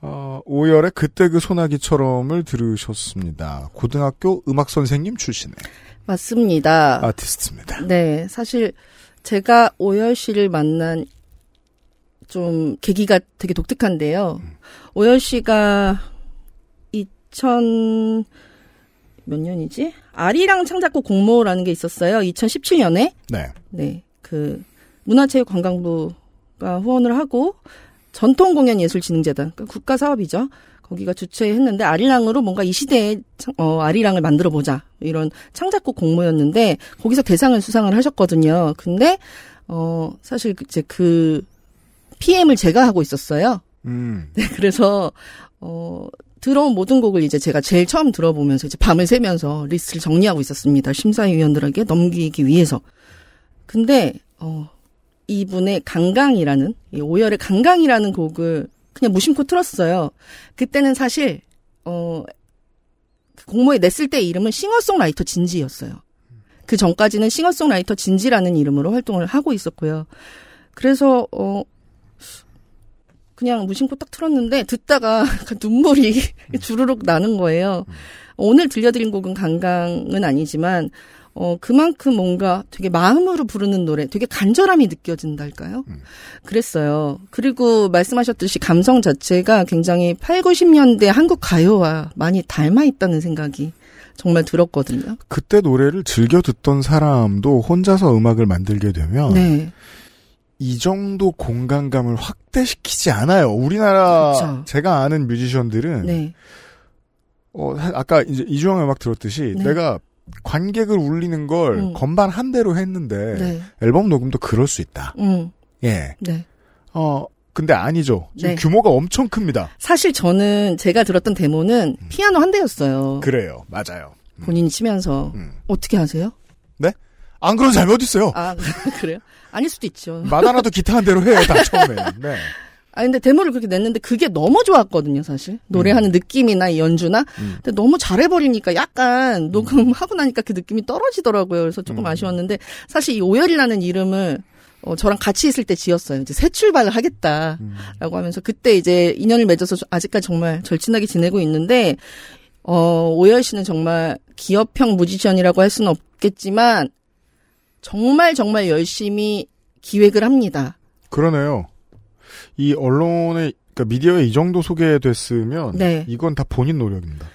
어, 오열의 그때 그 소나기처럼을 들으셨습니다. 고등학교 음악 선생님 출신의 맞습니다. 아티스트입니다. 네. 사실 제가 오열 씨를 만난 좀 계기가 되게 독특한데요. 오열 씨가 2000, 몇 년이지? 아리랑 창작곡 공모라는 게 있었어요. 2017년에. 네. 네. 그 문화체육관광부가 후원을 하고 전통공연예술진흥재단 그러니까 국가 사업이죠. 거기가 주최했는데 아리랑으로 뭔가 이 시대에 창- 어, 아리랑을 만들어 보자 이런 창작곡 공모였는데 거기서 대상을 수상을 하셨거든요. 근데 어 사실 그- 이제 그 PM을 제가 하고 있었어요. 음. [LAUGHS] 네, 그래서 어 들어온 모든 곡을 이제 제가 제일 처음 들어보면서 이제 밤을 새면서 리스트를 정리하고 있었습니다. 심사위원들에게 넘기기 위해서. 근데 어 이분의 강강이라는 이 오열의 강강이라는 곡을 그냥 무심코 틀었어요. 그때는 사실 어그 공모에 냈을 때 이름은 싱어송라이터 진지였어요. 그 전까지는 싱어송라이터 진지라는 이름으로 활동을 하고 있었고요. 그래서 어 그냥 무심코 딱 틀었는데 듣다가 [LAUGHS] 눈물이 주르륵 나는 거예요. 오늘 들려드린 곡은 강강은 아니지만 어 그만큼 뭔가 되게 마음으로 부르는 노래, 되게 간절함이 느껴진달까요? 그랬어요. 그리고 말씀하셨듯이 감성 자체가 굉장히 8, 90년대 한국 가요와 많이 닮아 있다는 생각이 정말 들었거든요. 그때 노래를 즐겨 듣던 사람도 혼자서 음악을 만들게 되면 네. 이 정도 공간감을 확대시키지 않아요. 우리나라 그쵸. 제가 아는 뮤지션들은 네. 어, 사- 아까 이제 이주영 음악 들었듯이 네. 내가 관객을 울리는 걸 음. 건반 한 대로 했는데 네. 앨범 녹음도 그럴 수 있다. 음. 예. 네. 어 근데 아니죠. 지금 네. 규모가 엄청 큽니다. 사실 저는 제가 들었던 데모는 피아노 한 대였어요. 그래요. 맞아요. 본인이 치면서 음. 어떻게 하세요? 안 그런 사람이 어디 있어요? 아 [LAUGHS] 그래요? 아닐 수도 있죠. 마다나도 기타 한 대로 해요. 다 처음에. [LAUGHS] 네. 아 근데 데모를 그렇게 냈는데 그게 너무 좋았거든요, 사실. 노래하는 느낌이나 이 연주나. 음. 근데 너무 잘해버리니까 약간 녹음하고 나니까 그 느낌이 떨어지더라고요. 그래서 조금 음. 아쉬웠는데 사실 이 오열이라는 이름을 어, 저랑 같이 있을 때 지었어요. 이제 새 출발을 하겠다라고 음. 하면서 그때 이제 인연을 맺어서 아직까지 정말 절친하게 지내고 있는데 어, 오열 씨는 정말 기업형 뮤지션이라고 할 수는 없겠지만 정말 정말 열심히 기획을 합니다. 그러네요. 이 언론에 그러니까 미디어에 이 정도 소개됐으면 네. 이건 다 본인 노력입니다.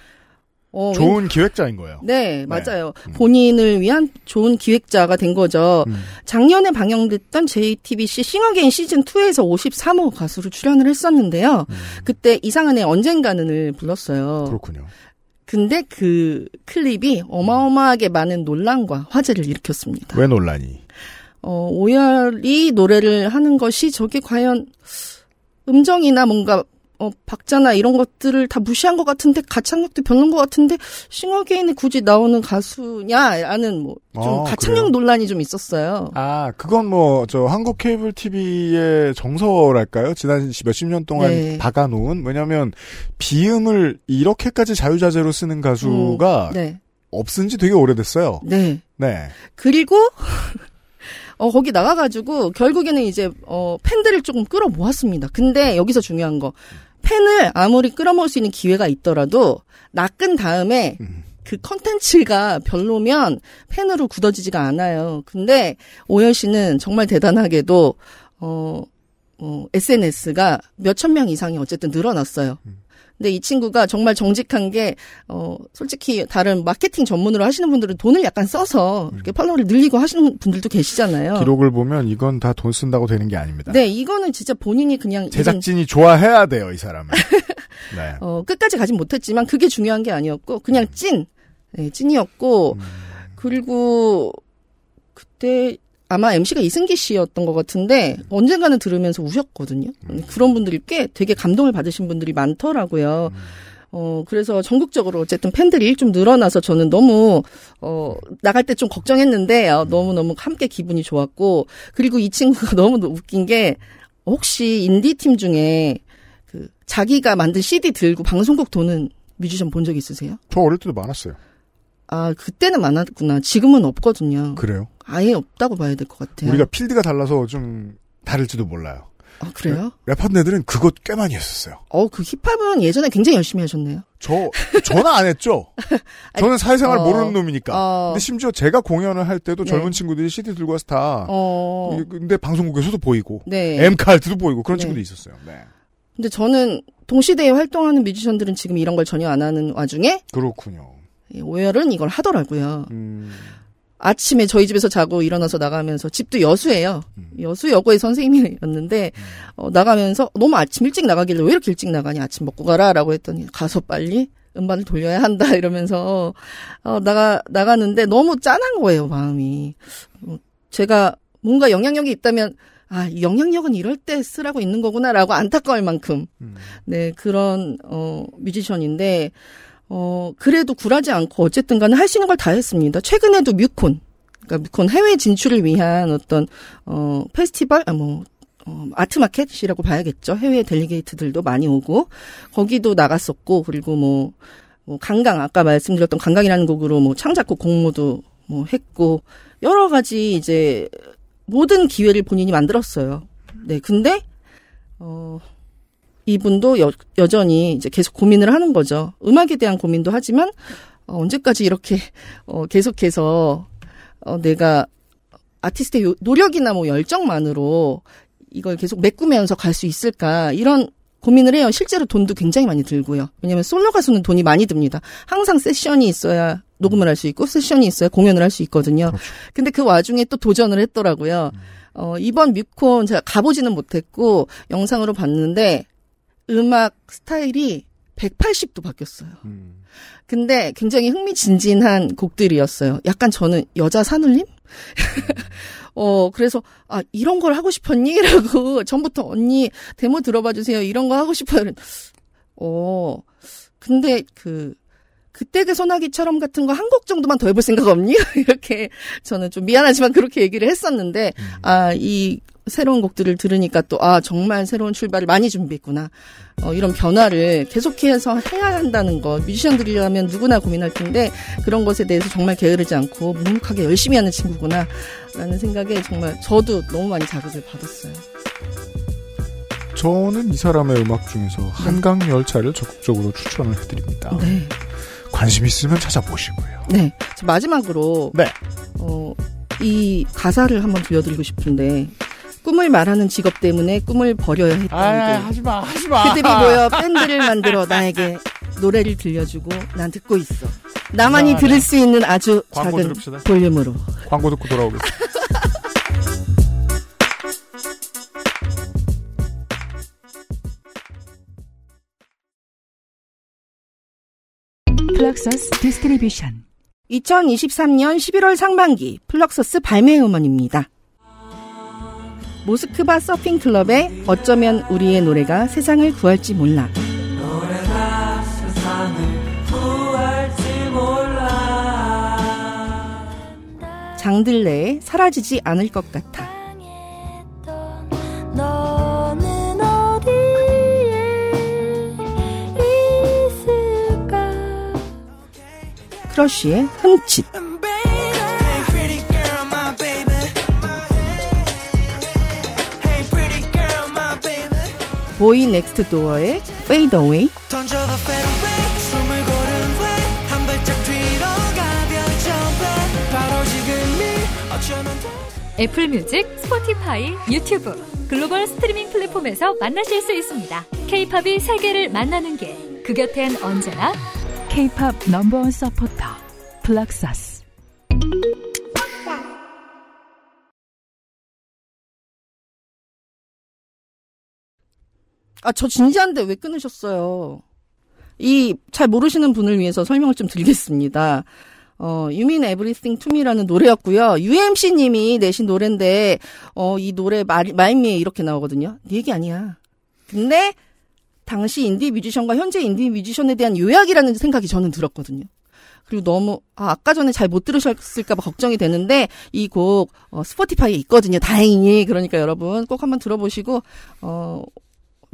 어, 좋은 기획자인 거예요. 네, 맞아요. 음. 본인을 위한 좋은 기획자가 된 거죠. 음. 작년에 방영됐던 JTBC 싱어게인 시즌 2에서 53호 가수로 출연을 했었는데요. 그때 이상한의 언젠가는을 불렀어요. 음. 그렇군요. 근데 그 클립이 어마어마하게 많은 논란과 화제를 일으켰습니다. 왜 논란이? 어, 오열이 노래를 하는 것이 저게 과연 음정이나 뭔가 어, 박자나 이런 것들을 다 무시한 것 같은데 가창력도 별론 것 같은데 싱어게인에 굳이 나오는 가수냐라는 뭐좀 아, 가창력 그래요? 논란이 좀 있었어요. 아, 그건 뭐, 저, 한국 케이블 TV의 정서랄까요? 지난 몇십 년 동안 네. 박아놓은, 왜냐면, 비음을 이렇게까지 자유자재로 쓰는 가수가 네, 없은 지 되게 오래됐어요. 네. 네. 그리고 [LAUGHS] 어 거기 나가가지고 결국에는 이제 어 팬들을 조금 끌어 모았습니다. 근데 여기서 중요한 거 팬을 아무리 끌어모을 수 있는 기회가 있더라도 낚은 다음에 음. 그 컨텐츠가 별로면 팬으로 굳어지지가 않아요. 근데 오열 씨는 정말 대단하게도 어, 어 SNS가 몇천 명 이상이 어쨌든 늘어났어요. 근데 이 친구가 정말 정직한 게, 어, 솔직히 다른 마케팅 전문으로 하시는 분들은 돈을 약간 써서 이렇게 팔로워를 늘리고 하시는 분들도 계시잖아요. 기록을 보면 이건 다 돈 쓴다고 되는 게 아닙니다. 네, 이거는 진짜 본인이 그냥 이건, 제작진이 좋아해야 돼요, 이 사람은. [LAUGHS] 네. 어, 끝까지 가진 못했지만 그게 중요한 게 아니었고 그냥 찐, 네, 찐이었고 그리고 그때 아마 MC가 이승기 씨였던 것 같은데 언젠가는 들으면서 우셨거든요. 그런 분들이 꽤 되게 감동을 받으신 분들이 많더라고요. 어, 그래서 전국적으로 어쨌든 팬들이 좀 늘어나서 저는 너무, 어, 나갈 때 좀 걱정했는데, 어, 너무너무 함께 기분이 좋았고, 그리고 이 친구가 [LAUGHS] 너무 웃긴 게, 혹시 인디팀 중에, 그, 자기가 만든 CD 들고 방송국 도는 뮤지션 본 적 있으세요? 저 어릴 때도 많았어요. 아, 그때는 많았구나. 지금은 없거든요. 그래요? 아예 없다고 봐야 될 것 같아요. 우리가 필드가 달라서 좀 다를지도 몰라요. 아, 그래요? 랩하는 애들은 그거 꽤 많이 했었어요. 어, 그 힙합은 예전에 굉장히 열심히 하셨네요. 저, 저는 안 했죠. [LAUGHS] 저는 사회생활 어, 모르는 놈이니까. 어. 근데 심지어 제가 공연을 할 때도 네. 젊은 친구들이 CD 들고 와서 다, 어, 근데 방송국에서도 보이고, 네. 엠카르트도 보이고 그런 네. 친구도 있었어요. 네. 근데 저는 동시대에 활동하는 뮤지션들은 지금 이런 걸 전혀 안 하는 와중에 그렇군요. 예, 오열은 이걸 하더라고요. 음, 아침에 저희 집에서 자고 일어나서 나가면서 집도 여수예요. 음. 여수 여고의 선생님이었는데 어, 나가면서 너무 아침 일찍 나가길래 왜 이렇게 일찍 나가니 아침 먹고 가라라고 했더니 가서 빨리 음반을 돌려야 한다 [LAUGHS] 이러면서 어, 나가 나가는데 너무 짠한 거예요 마음이. 어, 제가 뭔가 영향력이 있다면 아, 이 영향력은 이럴 때 쓰라고 있는 거구나라고 안타까울 만큼 음. 네, 그런, 어, 뮤지션인데, 어, 그래도 굴하지 않고 어쨌든 간에 할 수 있는 걸 다 했습니다. 최근에도 뮤콘, 그러니까 뮤콘 해외 진출을 위한 어떤, 어, 페스티벌, 아, 뭐, 어, 아트마켓이라고 봐야겠죠. 해외 델리게이트들도 많이 오고, 거기도 나갔었고, 그리고 뭐, 뭐, 강강, 아까 말씀드렸던 강강이라는 곡으로 뭐, 창작곡 공모도 뭐, 했고, 여러 가지 이제, 모든 기회를 본인이 만들었어요. 네, 근데, 어, 이분도 여, 여전히 이제 계속 고민을 하는 거죠. 음악에 대한 고민도 하지만, 어, 언제까지 이렇게, 어, 계속해서, 어, 내가 아티스트의 요- 노력이나 뭐 열정만으로 이걸 계속 메꾸면서 갈 수 있을까, 이런 고민을 해요. 실제로 돈도 굉장히 많이 들고요. 왜냐면 솔로 가수는 돈이 많이 듭니다. 항상 세션이 있어야 녹음을 할 수 있고, 세션이 있어야 공연을 할 수 있거든요. 근데 그 와중에 또 도전을 했더라고요. 어, 이번 뮤콘 제가 가보지는 못했고, 영상으로 봤는데, 음악 스타일이 180도 바뀌었어요. 음. 근데 굉장히 흥미진진한 곡들이었어요. 약간 저는 여자 산울림? [LAUGHS] 어, 그래서, 아, 이런 걸 하고 싶었니? [LAUGHS] 라고, 전부터 언니, 데모 들어봐 주세요. 이런 거 하고 싶어요. 어, 근데 그, 그때 그 소나기처럼 같은 거 한 곡 정도만 더 해볼 생각 없니? [LAUGHS] 이렇게 저는 좀 미안하지만 그렇게 얘기를 했었는데, 아, 이 새로운 곡들을 들으니까 또, 아, 정말 새로운 출발을 많이 준비했구나. 어, 이런 변화를 계속해서 해야 한다는 거. 뮤지션들이라면 누구나 고민할 텐데, 그런 것에 대해서 정말 게으르지 않고, 묵묵하게 열심히 하는 친구구나. 라는 생각에 정말 저도 너무 많이 자극을 받았어요. 저는 이 사람의 음악 중에서 한강 열차를 적극적으로 추천을 해드립니다. 네. 관심 있으면 찾아보시고요. 네. 저 마지막으로, 네. 어, 이 가사를 한번 들려드리고 싶은데, 꿈을 말하는 직업 때문에 꿈을 버려야 했던 그 하지마, 하지마. 그들이 모여 밴드를 만들어 나에게 노래를 들려주고 난 듣고 있어. 나만이 이상하네. 들을 수 있는 아주 광고 작은 들읍시다. 볼륨으로. 광고 듣고 돌아오겠습니다. 플럭서스 디스트리뷰션 2023년 11월 상반기 플럭서스 발매 음원입니다. 모스크바 서핑 클럽의 어쩌면 우리의 노래가 세상을 구할지 몰라. 장들레의 사라지지 않을 것 같아. 크러쉬의 흠칫. 보이 넥스트 도어의 Fade Away. 던져봐 fade away. 숨을 고른 way. 한 발짝 뒤로 가벼워져 babe. 바로 지금이 어쩌면 돼. 애플 뮤직, 스포티파이, 유튜브, 글로벌 스트리밍 플랫폼에서 만나실 수 있습니다. 케이팝이 세계를 만나는 길. 그 곁엔 언제나 K-팝 넘버원 서포터 플럭서스 아, 저 진지한데 왜 끊으셨어요? 이, 잘 모르시는 분을 위해서 설명을 좀 드리겠습니다. 어, You Mean Everything to Me라는 노래였고요. UMC님이 내신 노래인데, 어, 이 노래 말, 말미에 이렇게 나오거든요. 네 얘기 아니야. 근데, 당시 인디 뮤지션과 현재 인디 뮤지션에 대한 요약이라는 생각이 저는 들었거든요. 그리고 너무 아, 아까 전에 잘 못 들으셨을까봐 걱정이 되는데 이곡 어, 스포티파이에 있거든요. 다행히 그러니까 여러분 꼭 한번 들어보시고 어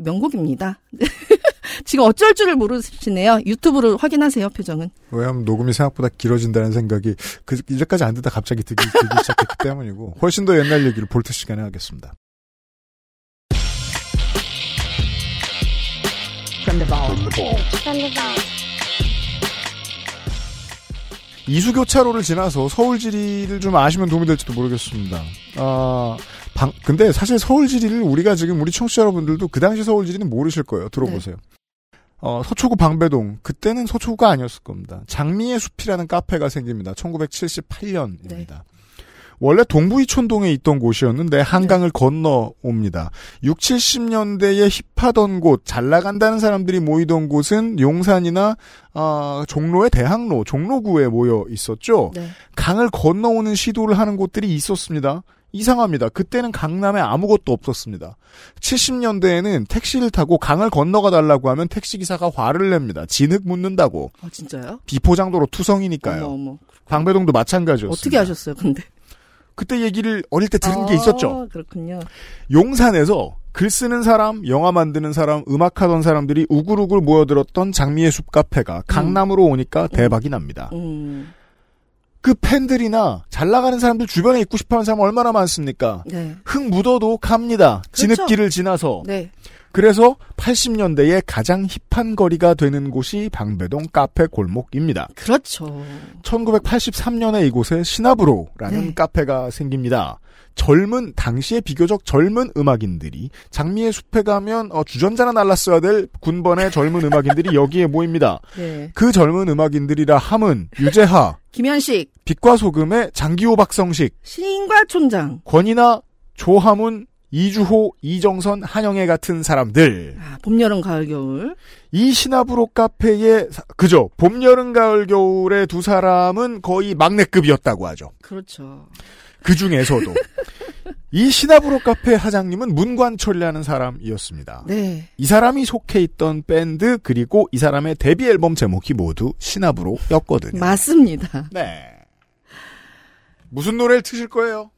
명곡입니다. [LAUGHS] 지금 어쩔 줄을 모르시네요. 유튜브로 확인하세요 표정은. 왜냐하면 녹음이 생각보다 길어진다는 생각이 그 이제까지 안 듣다 갑자기 듣기, 듣기 시작했기 [LAUGHS] 때문이고 훨씬 더 옛날 얘기를 볼트 시간에 하겠습니다. 이수교차로를 지나서 서울지리를 좀 아시면 도움이 될지도 모르겠습니다. 아, 방, 근데 사실 서울지리를 우리가 지금 우리 청취자 여러분들도 그 당시 서울지리는 모르실 거예요. 들어보세요. 어, 서초구 방배동. 그때는 서초구가 아니었을 겁니다. 장미의 숲이라는 카페가 생깁니다. 1978년입니다. 원래 동부이촌동에 있던 곳이었는데 한강을 건너 옵니다. 6, 70년대에 힙하던 곳, 잘 나간다는 사람들이 모이던 곳은 용산이나 아, 종로의 대학로, 종로구에 모여 있었죠. 네. 강을 건너오는 시도를 하는 곳들이 있었습니다. 이상합니다. 그때는 강남에 아무것도 없었습니다. 70년대에는 택시를 타고 강을 건너가 달라고 하면 택시기사가 화를 냅니다. 진흙 묻는다고. 아 진짜요? 비포장도로 투성이니까요. 어머 어머. 방배동도 마찬가지였습니다. 어떻게 하셨어요, 근데? 그때 얘기를 어릴 때 들은 게 아, 있었죠. 그렇군요. 용산에서 글 쓰는 사람, 영화 만드는 사람, 음악하던 사람들이 우글우글 모여들었던 장미의 숲 카페가 강남으로 오니까 대박이 납니다. 음, 그 팬들이나 잘 나가는 사람들 주변에 있고 싶어 하는 사람 얼마나 많습니까? 네, 흙 묻어도 갑니다. 그렇죠. 진흙길을 지나서. 네, 그래서 80년대에 가장 힙한 거리가 되는 곳이 방배동 카페 골목입니다. 그렇죠. 1983년에 이곳에 시나브로라는 네. 카페가 생깁니다. 젊은 당시에 비교적 젊은 음악인들이 장미의 숲에 가면 어, 주전자나 날랐어야 될 군번의 젊은 음악인들이 여기에 모입니다. [LAUGHS] 네, 그 젊은 음악인들이라 함은 유재하, [LAUGHS] 김현식, 빛과 소금의 장기호 박성식, 시인과 촌장. 권이나 조하문, 이주호, 이정선, 한영애 같은 사람들. 아, 봄, 여름, 가을, 겨울. 이 카페의 사- 그죠 봄, 여름, 가을, 겨울의 두 사람은 거의 막내급이었다고 하죠. 그렇죠. 그 중에서도 이 시나브로 카페 사장님은 문관철이라는 사람이었습니다. 네. 이 사람이 속해 있던 밴드 그리고 이 사람의 데뷔 앨범 제목이 모두 시나브로였거든요. 맞습니다. 네. 무슨 노래를 트실 거예요?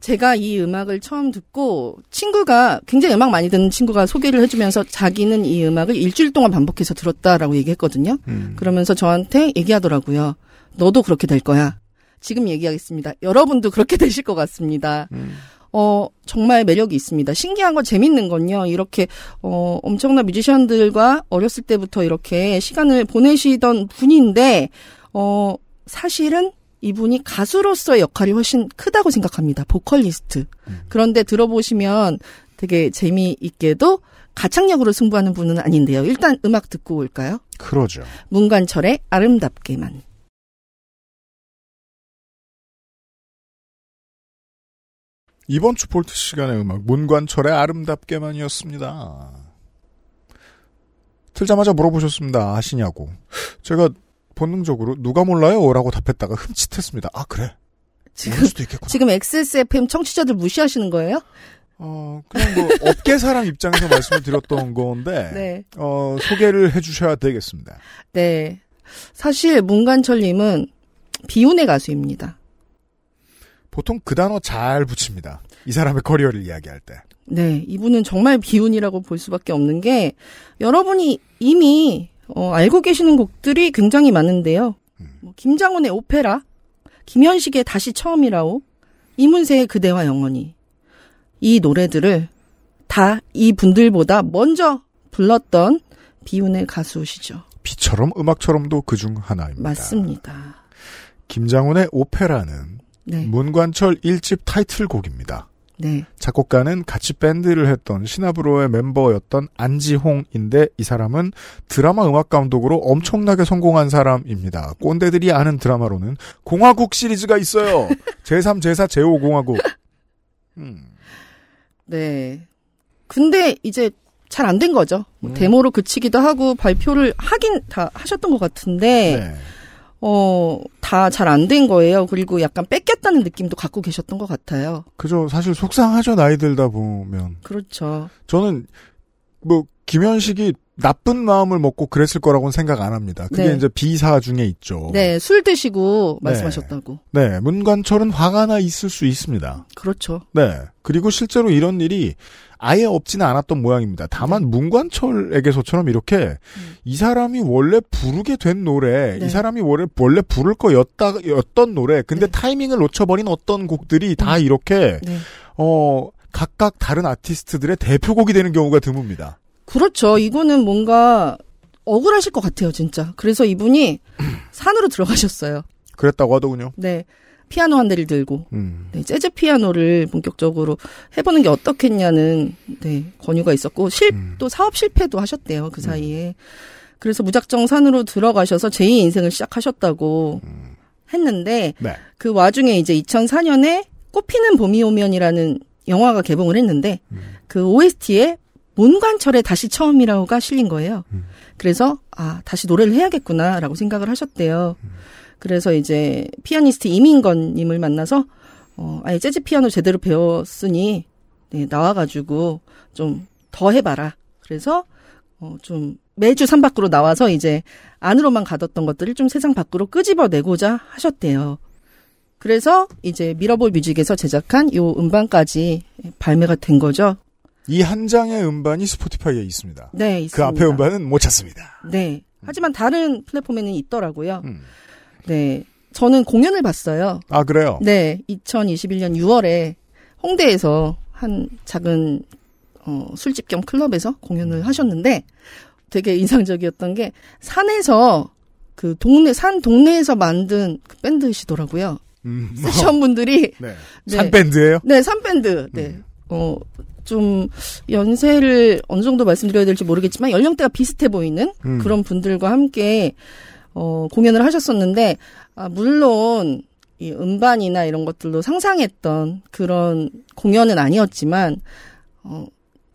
제가 이 음악을 처음 듣고 친구가 굉장히 음악 많이 듣는 친구가 소개를 해주면서 자기는 이 음악을 일주일 동안 반복해서 들었다라고 얘기했거든요. 음. 그러면서 저한테 얘기하더라고요. 너도 그렇게 될 거야. 지금 얘기하겠습니다. 여러분도 그렇게 [LAUGHS] 되실 것 같습니다. 음. 어, 정말 매력이 있습니다. 신기한 건 재밌는 건요. 이렇게 어, 엄청난 뮤지션들과 어렸을 때부터 이렇게 시간을 보내시던 분인데 어, 사실은 이분이 가수로서의 역할이 훨씬 크다고 생각합니다. 보컬리스트. 그런데 들어보시면 되게 재미있게도 가창력으로 승부하는 분은 아닌데요. 일단 음악 듣고 올까요? 그러죠. 문관철의 아름답게만. 이번 주 볼트 시간의 음악 문관철의 아름답게만이었습니다. 틀자마자 물어보셨습니다. 아시냐고. 제가 본능적으로 누가 몰라요? 라고 답했다가 흠칫했습니다. 아 그래? 지금 수도 있겠구나. 지금 XSFM 청취자들 무시하시는 거예요? 어, 그냥 뭐 [LAUGHS] 업계 사람 입장에서 말씀을 드렸던 건데 [LAUGHS] 네. 어, 소개를 해주셔야 되겠습니다. 네. 사실 문관철님은 비운의 가수입니다. 보통 그 단어 잘 붙입니다. 이 사람의 커리어를 이야기할 때. 네, 이분은 정말 비운이라고 볼 수밖에 없는 게 여러분이 이미 어, 알고 계시는 곡들이 굉장히 많은데요. 뭐, 김장훈의 오페라, 김현식의 다시 처음이라오, 이문세의 그대와 영원히 이 노래들을 다 이 분들보다 먼저 불렀던 비운의 가수시죠. 비처럼 음악처럼도 그중 하나입니다. 맞습니다. 김장훈의 오페라는 네, 문관철 1집 타이틀곡입니다. 네, 작곡가는 같이 밴드를 했던 시나브로의 mem버였던 안지홍인데 이 사람은 드라마 음악 감독으로 엄청나게 성공한 사람입니다. 꼰대들이 아는 드라마로는 공화국 시리즈가 있어요. 제3, 제4, 제5 공화국. 음. 네. 근데 이제 잘 안 된 거죠. 뭐 음. 데모로 그치기도 하고 발표를 하긴 다 하셨던 것 같은데 네. 어, 다 잘 안 된 거예요. 그리고 약간 뺏겼다는 느낌도 갖고 계셨던 것 같아요. 그죠. 사실 속상하죠. 나이 들다 보면. 그렇죠. 저는 뭐 김현식이 나쁜 마음을 먹고 그랬을 거라고는 생각 안 합니다. 그게 네. 이제 비사 중에 있죠. 네, 술 드시고 네. 말씀하셨다고. 네, 문관철은 화가 나 있을 수 있습니다. 그렇죠. 네. 그리고 실제로 이런 일이 아예 없지는 않았던 모양입니다. 다만 문관철에게서처럼 이렇게 이 사람이 원래 부르게 된 노래, 네. 이 사람이 원래 원래 부를 거였다 였던 노래, 근데 네. 타이밍을 놓쳐버린 어떤 곡들이 다 이렇게 네. 어 각각 다른 아티스트들의 대표곡이 되는 경우가 드뭅니다. 그렇죠. 이거는 뭔가 억울하실 것 같아요, 진짜. 그래서 이분이 [CLEARS THROAT] 산으로 들어가셨어요. 그랬다고 하더군요. 네. 피아노 한 대를 들고 음. 네, 재즈 피아노를 본격적으로 해보는 게 어떻겠냐는 네, 권유가 있었고 실, 음. 또 사업 실패도 하셨대요 그 사이에 그래서 무작정 산으로 들어가셔서 제2 인생을 시작하셨다고 했는데 네. 그 와중에 이제 2004년에 꽃피는 봄이 오면이라는 영화가 개봉을 했는데 그 OST에 문관철의 다시 처음이라고가 실린 거예요. 그래서 아 다시 노래를 해야겠구나라고 생각을 하셨대요. 그래서 이제 피아니스트 이민건님을 만나서 어 아예 재즈 피아노 제대로 배웠으니 네, 나와가지고 좀 더 해봐라. 그래서 어 좀 매주 산 밖으로 나와서 이제 안으로만 가뒀던 것들을 좀 세상 밖으로 끄집어내고자 하셨대요. 그래서 이제 미러볼 뮤직에서 제작한 요 음반까지 발매가 된 거죠. 이 한 장의 음반이 스포티파이에 있습니다. 네, 있습니다. 그 앞에 음반은 못 찾습니다. 네. 하지만 다른 플랫폼에는 있더라고요. 음. 네. 저는 공연을 봤어요. 아 그래요? 네. 2021년 6월에 홍대에서 한 작은 어, 술집 겸 클럽에서 공연을 하셨는데 되게 인상적이었던 게 산에서 그 동네 산 동네에서 만든 그 밴드시더라고요. 음. [LAUGHS] 세션 분들이 [LAUGHS] 네. 네. 산 밴드예요? 네, 산 밴드. 네. 어, 좀, 연세를 어느 정도 말씀드려야 될지 모르겠지만, 연령대가 비슷해 보이는 음. 그런 분들과 함께, 어, 공연을 하셨었는데, 아, 물론, 이 음반이나 이런 것들도 상상했던 그런 공연은 아니었지만, 어,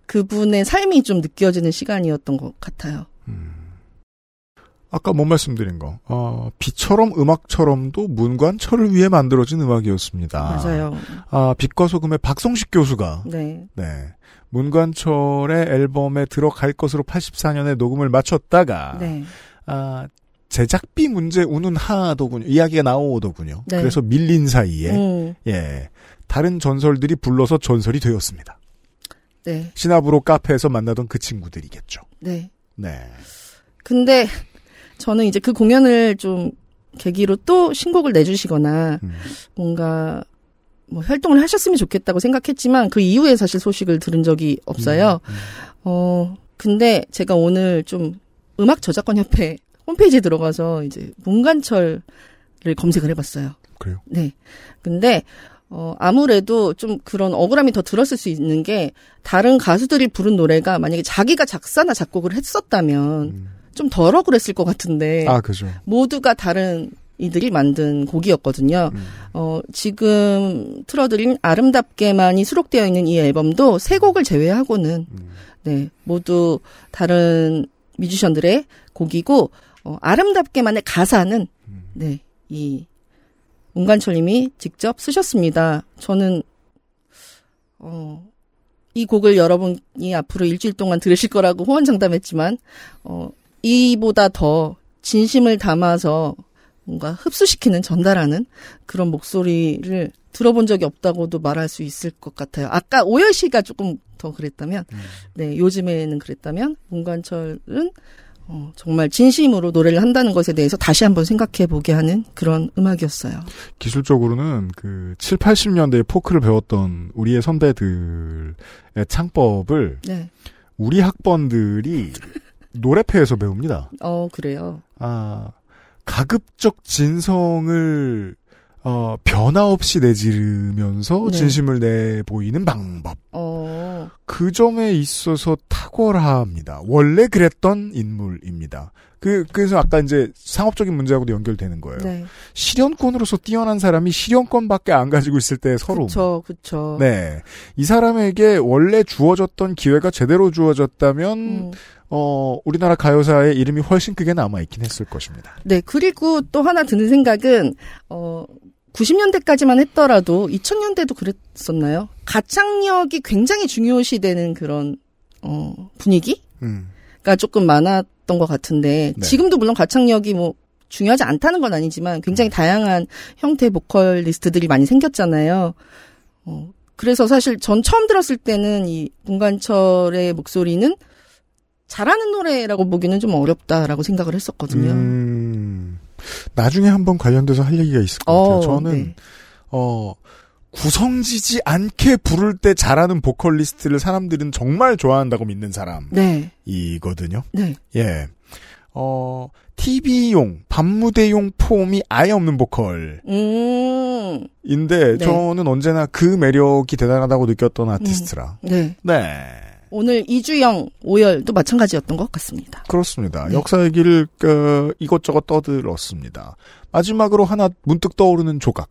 그분의 삶이 좀 느껴지는 시간이었던 것 같아요. 아까 못 말씀드린 거. 어, 비처럼 음악처럼도 문관 철을 위해 만들어진 음악이었습니다. 맞아요. 아, 빛과 소금의 박성식 교수가 네. 네. 문관철의 앨범에 들어갈 것으로 84년에 녹음을 마쳤다가 네. 아, 제작비 문제 우는 하더군요. 이야기가 나오더군요. 네. 그래서 밀린 사이에 음, 예. 다른 전설들이 불러서 전설이 되었습니다. 네. 신압으로 카페에서 만나던 그 친구들이겠죠. 네. 네. 근데 저는 이제 그 공연을 좀 계기로 또 신곡을 내주시거나 음. 뭔가 뭐 활동을 하셨으면 좋겠다고 생각했지만 그 이후에 사실 소식을 들은 적이 없어요. 음, 어 근데 제가 오늘 좀 음악 저작권 협회 홈페이지에 들어가서 이제 문관철을 검색을 해봤어요. 그래요? 네. 근데 어 아무래도 좀 그런 억울함이 더 들었을 수 있는 게 다른 가수들이 부른 노래가 만약에 자기가 작사나 작곡을 했었다면 음. 좀 덜 억울했을 것 같은데 아, 그죠. 모두가 다른 이들이 만든 곡이었거든요. 음. 어, 지금 틀어드린 아름답게만이 수록되어 있는 이 앨범도 세 곡을 제외하고는 음. 네 모두 다른 뮤지션들의 곡이고 어, 아름답게만의 가사는 음. 네이 문관철님이 직접 쓰셨습니다. 저는 어. 이 곡을 여러분이 앞으로 일주일 동안 들으실 거라고 호언장담했지만, 어, 이보다 더 진심을 담아서 뭔가 흡수시키는 전달하는 그런 목소리를 들어본 적이 없다고도 말할 수 있을 것 같아요. 아까 오열 씨가 조금 더 그랬다면, 네, 요즘에는 그랬다면, 문관철은 어, 정말 진심으로 노래를 한다는 것에 대해서 다시 한번 생각해 보게 하는 그런 음악이었어요. 기술적으로는 그 7, 80년대에 포크를 배웠던 우리의 선배들의 창법을 네. 우리 학번들이 노래패에서 배웁니다. 어, 그래요. 아, 가급적 진성을 어, 변화 없이 내지르면서 네. 진심을 내보이는 방법. 어, 그 점에 있어서 탁월합니다. 원래 그랬던 인물입니다. 그, 그래서 아까 이제 상업적인 문제하고도 연결되는 거예요. 네. 실현권으로서 뛰어난 사람이 실현권밖에 안 가지고 있을 때의 서러움. 그쵸, 그쵸. 네. 이 사람에게 원래 주어졌던 기회가 제대로 주어졌다면, 음. 어, 우리나라 가요사의 이름이 훨씬 크게 남아있긴 했을 것입니다. 네, 그리고 또 하나 드는 생각은, 어, 90년대까지만 했더라도 2000년대도 그랬었나요? 가창력이 굉장히 중요시되는 그런, 어, 분위기? 음. 조금 많았던 것 같은데 네. 지금도 물론 가창력이 뭐 중요하지 않다는 건 아니지만 굉장히 다양한 형태의 보컬리스트들이 많이 생겼잖아요. 어, 그래서 사실 전 처음 들었을 때는 이 문관철의 목소리는 잘하는 노래라고 보기는 좀 어렵다라고 생각을 했었거든요. 음, 나중에 한번 관련돼서 할 얘기가 있을 것 같아요. 어, 저는 네. 어 구성지지 않게 부를 때 잘하는 보컬리스트를 사람들은 정말 좋아한다고 믿는 네, 사람이거든요. 네, 예. 어, TV용, 밤무대용 폼이 아예 없는 보컬인데, 음, 네. 저는 언제나 그 매력이 대단하다고 느꼈던 아티스트라. 네. 네. 오늘 이주영, 오열도 마찬가지였던 것 같습니다. 그렇습니다. 네. 역사 얘기를, 그, 이것저것 떠들었습니다. 마지막으로 하나 문득 떠오르는 조각.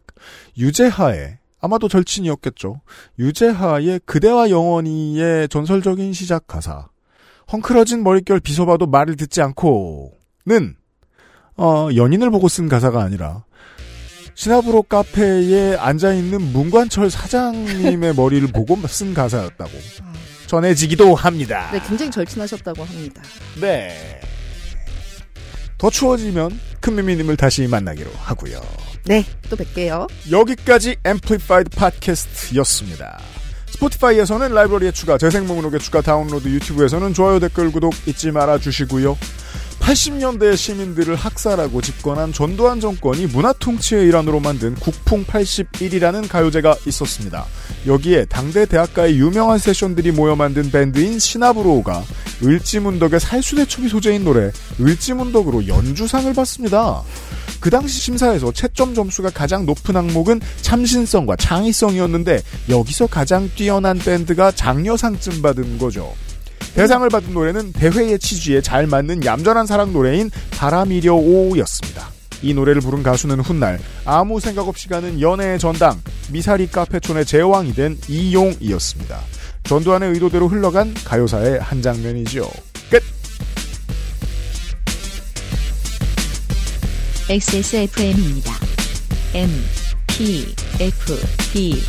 유재하의, 아마도 절친이었겠죠. 유재하의 그대와 영원히의 전설적인 시작 가사. 헝클어진 머릿결 비서봐도 말을 듣지 않고는 어, 연인을 보고 쓴 가사가 아니라 시나브로 카페에 앉아 있는 문관철 사장님의 머리를 보고 쓴 가사였다고 [LAUGHS] 전해지기도 합니다. 네, 굉장히 절친하셨다고 합니다. 네. 더 추워지면 큰미미님을 다시 만나기로 하고요. 네, 또 뵐게요. 여기까지 앰플리파이드 팟캐스트였습니다. 스포티파이에서는 라이브러리에 추가, 재생 목록에 추가, 다운로드, 유튜브에서는 좋아요, 댓글, 구독 잊지 말아 주시고요. 80년대 시민들을 학살하고 집권한 전두환 정권이 문화 통치의 일환으로 만든 국풍 81이라는 가요제가 있었습니다. 여기에 당대 대학가의 유명한 세션들이 모여 만든 밴드인 시나브로가 을지문덕의 살수대첩이 소재인 노래 을지문덕으로 연주상을 받습니다. 그 당시 심사에서 채점 점수가 가장 높은 항목은 참신성과 창의성이었는데 여기서 가장 뛰어난 밴드가 장려상쯤 받은 거죠. 대상을 받은 노래는 대회의 취지에 잘 맞는 얌전한 사랑 노래인 바람이려 오였습니다. 이 노래를 부른 가수는 훗날 아무 생각 없이 가는 연애의 전당 미사리 카페촌의 제왕이 된 이용이었습니다. 전두환의 의도대로 흘러간 가요사의 한 장면이지요. 끝! XSFM입니다. M, P, F, D,